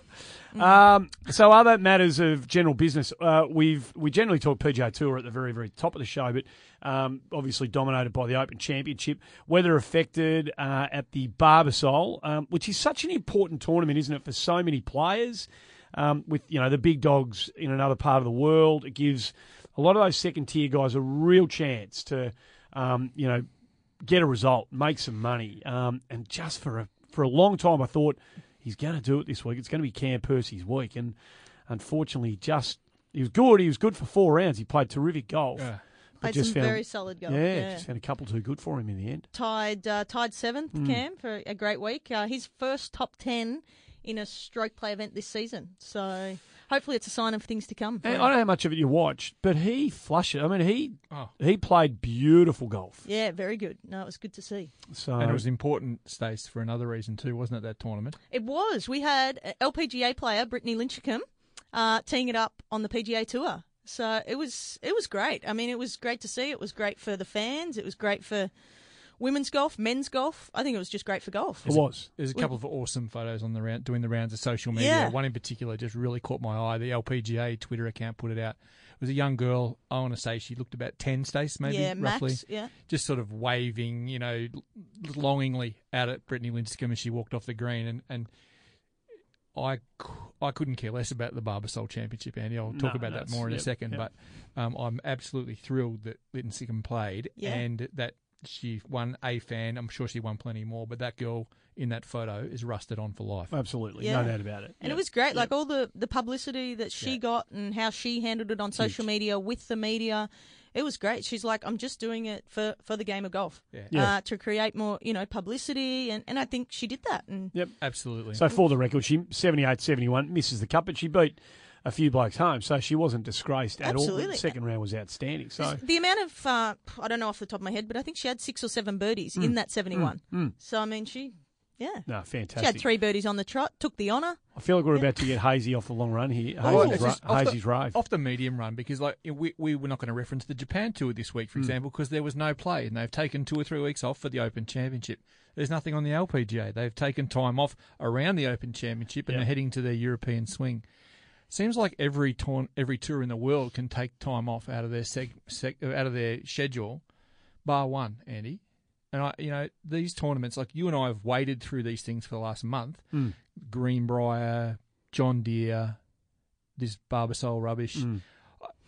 Um, so other matters of general business, uh, we've we generally talk PGA Tour at the very very top of the show, but um, obviously dominated by the Open Championship. Weather affected uh, at the Barbasol, um, which is such an important tournament, isn't it, for so many players? Um, with you know the big dogs in another part of the world, it gives a lot of those second tier guys a real chance to um, you know get a result, make some money, um, and just for a for a long time, I thought he's going to do it this week. It's going to be Cam Percy's week, and unfortunately, just he was good. He was good for four rounds. He played terrific golf. Yeah. but Played just some found- very solid golf, Yeah, yeah. just had a couple too good for him in the end. Tied. Uh, tied seventh. Mm. Cam for a great week. Uh, his first top ten in a stroke play event this season. So hopefully, it's a sign of things to come. And. I don't know how much of it you watched, but he flushed it. I mean, he Oh. he played beautiful golf. Yeah, very good. No, it was good to see. So and it was important, Stace, for another reason too, wasn't it? That tournament. It was. We had LPGA player Brittany Lincicome uh, teeing it up on the PGA Tour. So it was it was great. I mean, it was great to see. It was great for the fans. It was great for women's golf, men's golf. I think it was just great for golf. It was. There's a couple of awesome photos on the round, doing the rounds of social media. Yeah. One in particular just really caught my eye. The LPGA Twitter account put it out. It was a young girl. I want to say she looked about ten, Stace, maybe Yeah, max, roughly. yeah. Just sort of waving, you know, longingly out at Brittany Lincicome as she walked off the green, and and I, c- I couldn't care less about the Barbasol Championship, Andy. I'll talk No, about that more in yep, a second. yep. But um, I'm absolutely thrilled that Lincicome played Yeah. and that she won a fan. I'm sure she won plenty more, but that girl in that photo is rusted on for life. Absolutely, Yeah. no doubt about it. And Yeah. it was great, like all the, the publicity that she got and how she handled it on social media with the media. It was great. She's like, I'm just doing it for, for the game of golf, Yeah. Yeah. Uh, to create more, you know, publicity, and, and I think she did that. And Yep. Absolutely. So for the record, she 78 71 misses the cut, but she beat a few blokes home, so she wasn't disgraced at all. The second round was outstanding. So the amount of, uh, I don't know off the top of my head, but I think she had six or seven birdies in that 71. mm. So, I mean, she, yeah. no, fantastic. She had three birdies on the trot, took the honour. I feel like we're about to get hazy off the long run here. Oh, Hazy's, it's ra- off Hazy's the, rave. off the medium run because like we, we were not going to reference the Japan tour this week, for Mm. example, because there was no play and they've taken two or three weeks off for the Open Championship. There's nothing on the LPGA. They've taken time off around the Open Championship and Yeah. they're heading to their European swing. Seems like every tour, every tour in the world can take time off out of their seg, seg, out of their schedule, bar one, Andy. And I, you know, these tournaments, like you and I have waded through these things for the last month. Mm. Greenbrier, John Deere, this Barbasol rubbish. Mm.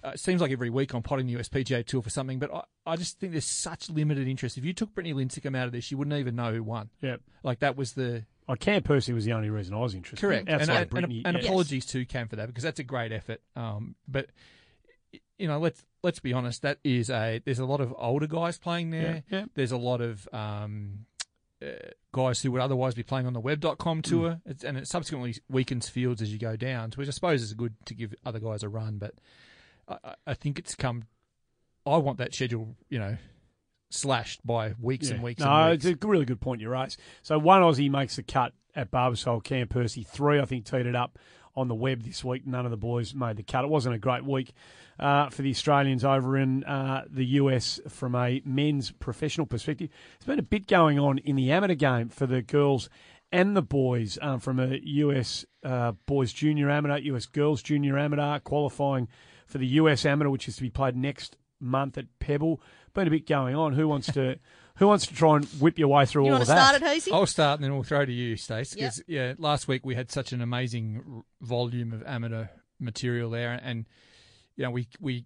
Uh, it seems like every week I'm potting the USPGA Tour for something, but I, I just think there's such limited interest. If you took Brittany Lincicome out of this, you wouldn't even know who won. Yep. Like that was the Oh, Cam Percy was the only reason I was interested. correct. And, Outside and, Brittany, and, yeah. apologies to Cam for that because that's a great effort. Um, but you know, let's let's be honest. That is a there's a lot of older guys playing there. Yeah, yeah. There's a lot of um, uh, guys who would otherwise be playing on the web.com tour, it's, and it subsequently weakens fields as you go down, which I suppose is good to give other guys a run. But I- I think it's come. I want that schedule, you know, slashed by weeks and weeks. No, and weeks. it's a really good point you raise. So one Aussie makes the cut at Barbasol, Cam Percy. Three, I think, teed it up on the web this week. None of the boys made the cut. It wasn't a great week uh, for the Australians over in uh, the US from a men's professional perspective. There's been a bit going on in the amateur game for the girls and the boys um, from a US uh, boys junior amateur, US girls junior amateur, qualifying for the US amateur, which is to be played next month at Pebble. Been a bit going on. Who wants to? Who wants to try and whip your way through You all want of to that? start it, Hazy? I'll start and then we'll throw to you, Stace. Yep. Yeah, last week we had such an amazing r- volume of amateur material there, and you know we we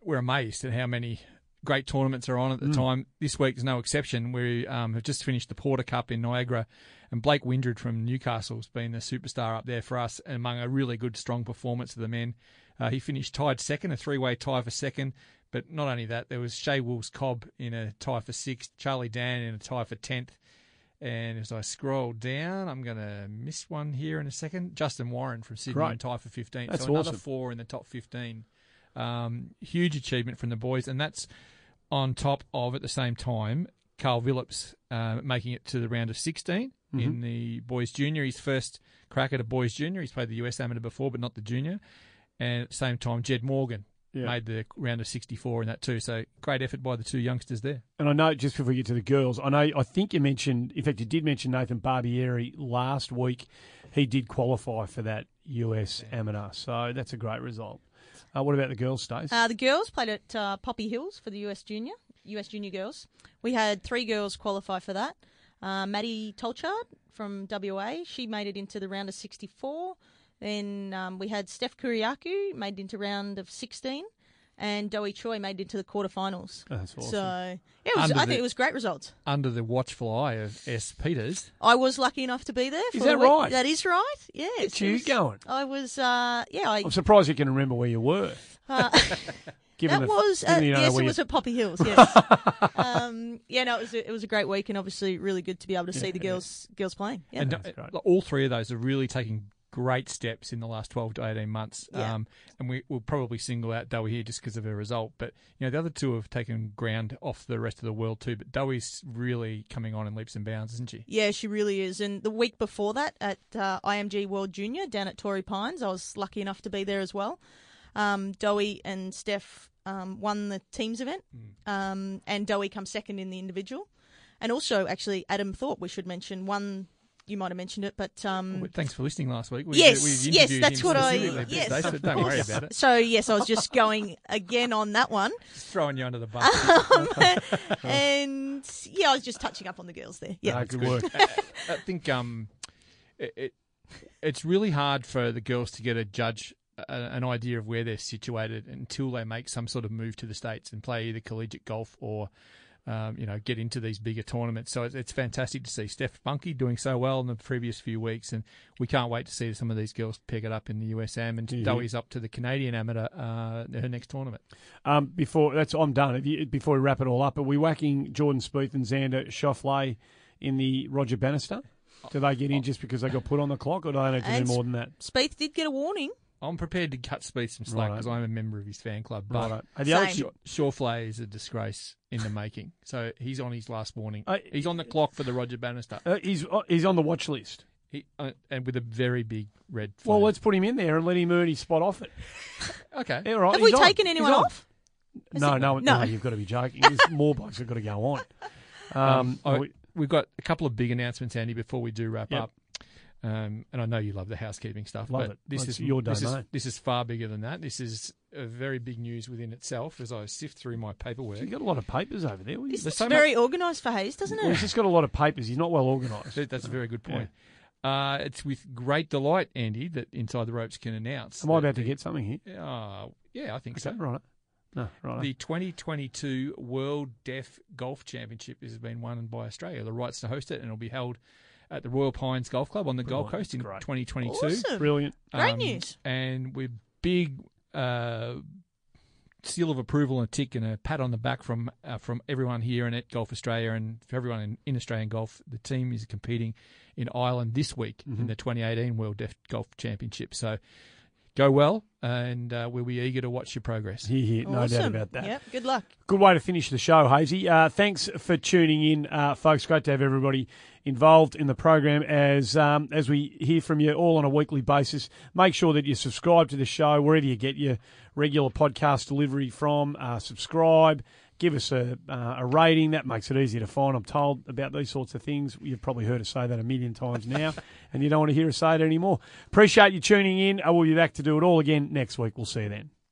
we're amazed at how many great tournaments are on at the Mm. time. This week is no exception. We um, have just finished the Porter Cup in Niagara, and Blake Windred from Newcastle's been the superstar up there for us, and among a really good, strong performance of the men. Uh, he finished tied second, a three-way tie for second. But not only that, there was Shae Wools-Cobb in a tie for sixth, Charlie Dann in a tie for tenth. And as I scroll down, I'm going to miss one here in a second. Justin Warren from Sydney Great. in tie for 15th. That's so another awesome. four in the top 15. Um, huge achievement from the boys. And that's on top of, at the same time, Carl Phillips uh, making it to the round of 16 in Mhm. the boys junior. His first crack at a boys junior. He's played the US amateur before, but not the junior. And at the same time, Jed Morgan Yeah. made the round of 64 in that too. So great effort by the two youngsters there. And I know just before we get to the girls, I know I think you mentioned, in fact, you did mention Nathan Barbieri last week. He did qualify for that US amateur, so that's a great result. Uh, what about the girls, Stace? Uh, the girls played at uh, Poppy Hills for the US Junior, US Junior girls. We had three girls qualify for that. Uh, Maddie Tolchard from WA, she made it into the round of 64. Then um, we had Steph Kyriacou made into round of 16, and Doey Choi made into the quarterfinals. Oh, That's awesome. So yeah, it was, I the- think it was great results. Under the watchful eye of S. Peters. I was lucky enough to be there. Is for that right? That is right. Yes. It's you was- going. I was. Uh, yeah. I, I'm surprised you can remember where you were. Uh, *laughs* Given that the- was given uh, you know yes, where it you- was at Poppy Hills. *laughs* Yes. um, yeah, no, it was a, it was a great week and obviously really good to be able to see the girls girls playing. Yeah. And uh, all three of those are really taking great steps in the last 12 to 18 months. Yeah. Um, and we will probably single out Doey here just because of her result. But, you know, the other two have taken ground off the rest of the world too. But Doey's really coming on in leaps and bounds, isn't she? Yeah, she really is. And the week before that at uh, IMG World Junior down at Torrey Pines, I was lucky enough to be there as well. Um, Doey and Steph um, won the teams event, um, and Dowie comes second in the individual. And also, actually, Adam Thorpe, we should mention, won. You might have mentioned it, but um, Well, Thanks for listening last week. We, yes, we yes, that's him what I. Yes, today, so don't worry about it. So yes, I was just going again on that one. *laughs* Just throwing you under the bus. Um, *laughs* and yeah, I was just touching up on the girls there. Yeah, That's I, I think um, it, it it's really hard for the girls to get a judge an idea of where they're situated until they make some sort of move to the states and play either collegiate golf or. Um, you know, get into these bigger tournaments. So it's, it's fantastic to see Steph Bunky doing so well in the previous few weeks, and we can't wait to see some of these girls pick it up in the USM. And Yeah. Doey's up to the Canadian Amateur uh, her next tournament. Um, before that's, I'm done. Have you, before we wrap it all up, are we whacking Jordan Spieth and Xander Schauffele in the Roger Bannister? Do they get in just because they got put on the clock, or do they need to do more than that? Spieth did get a warning. I'm prepared to cut Spieth some slack Righto. because I'm a member of his fan club. But Righto. And the other Same. Shaw- Schauffele is a disgrace in the making. So he's on his last warning. Uh, he's on the clock for the Roger Bannister. Uh, he's uh, he's on the watch list. He, uh, and with a very big red flag. Well, let's put him in there and let him earn his spot off it. *laughs* okay. Yeah, all right. Have he's we on. taken anyone on. off? No, no, No. no, You've got to be joking. There's *laughs* more blokes have got to go on. Um, Um, I- we- we've got a couple of big announcements, Andy, before we do wrap Yep. up. Um, and I know you love the housekeeping stuff, Love but it. this It's is your this is, this is far bigger than that. This is a very big news within itself. As I sift through my paperwork, You've got a lot of papers over there. This There's looks so very organised for Hayes, doesn't Well, it? he's just got a lot of papers. He's not well organised. That's a very good point. Uh, it's with great delight, Andy, that Inside the Ropes can announce. Am I that about to get something here? Uh, yeah, I think Okay, so. right. No, right. The 2022 World Deaf Golf Championship has been won by Australia. The rights to host it, and it'll be held at the Royal Pines Golf Club on the Gold Coast in Great. 2022. Awesome. Brilliant. Great Um, news. And with big uh, seal of approval and a tick and a pat on the back from uh, from everyone here and at Golf Australia and for everyone in, in Australian golf. The team is competing in Ireland this week Mm-hmm. in the 2018 World Deaf Golf Championship. So go well, and uh, we'll be eager to watch your progress. Here, here, no doubt Awesome. about that. Yep. Good luck. Good way to finish the show, Hazy. Uh, thanks for tuning in, uh, folks. Great to have everybody involved in the program as um, as we hear from you all on a weekly basis. Make sure that you subscribe to the show wherever you get your regular podcast delivery from. Uh, subscribe. Give us a, uh, a rating. That makes it easier to find. I'm told about these sorts of things. You've probably heard us say that a million times now, and you don't want to hear us say it anymore. Appreciate you tuning in. I will be back to do it all again next week. We'll see you then.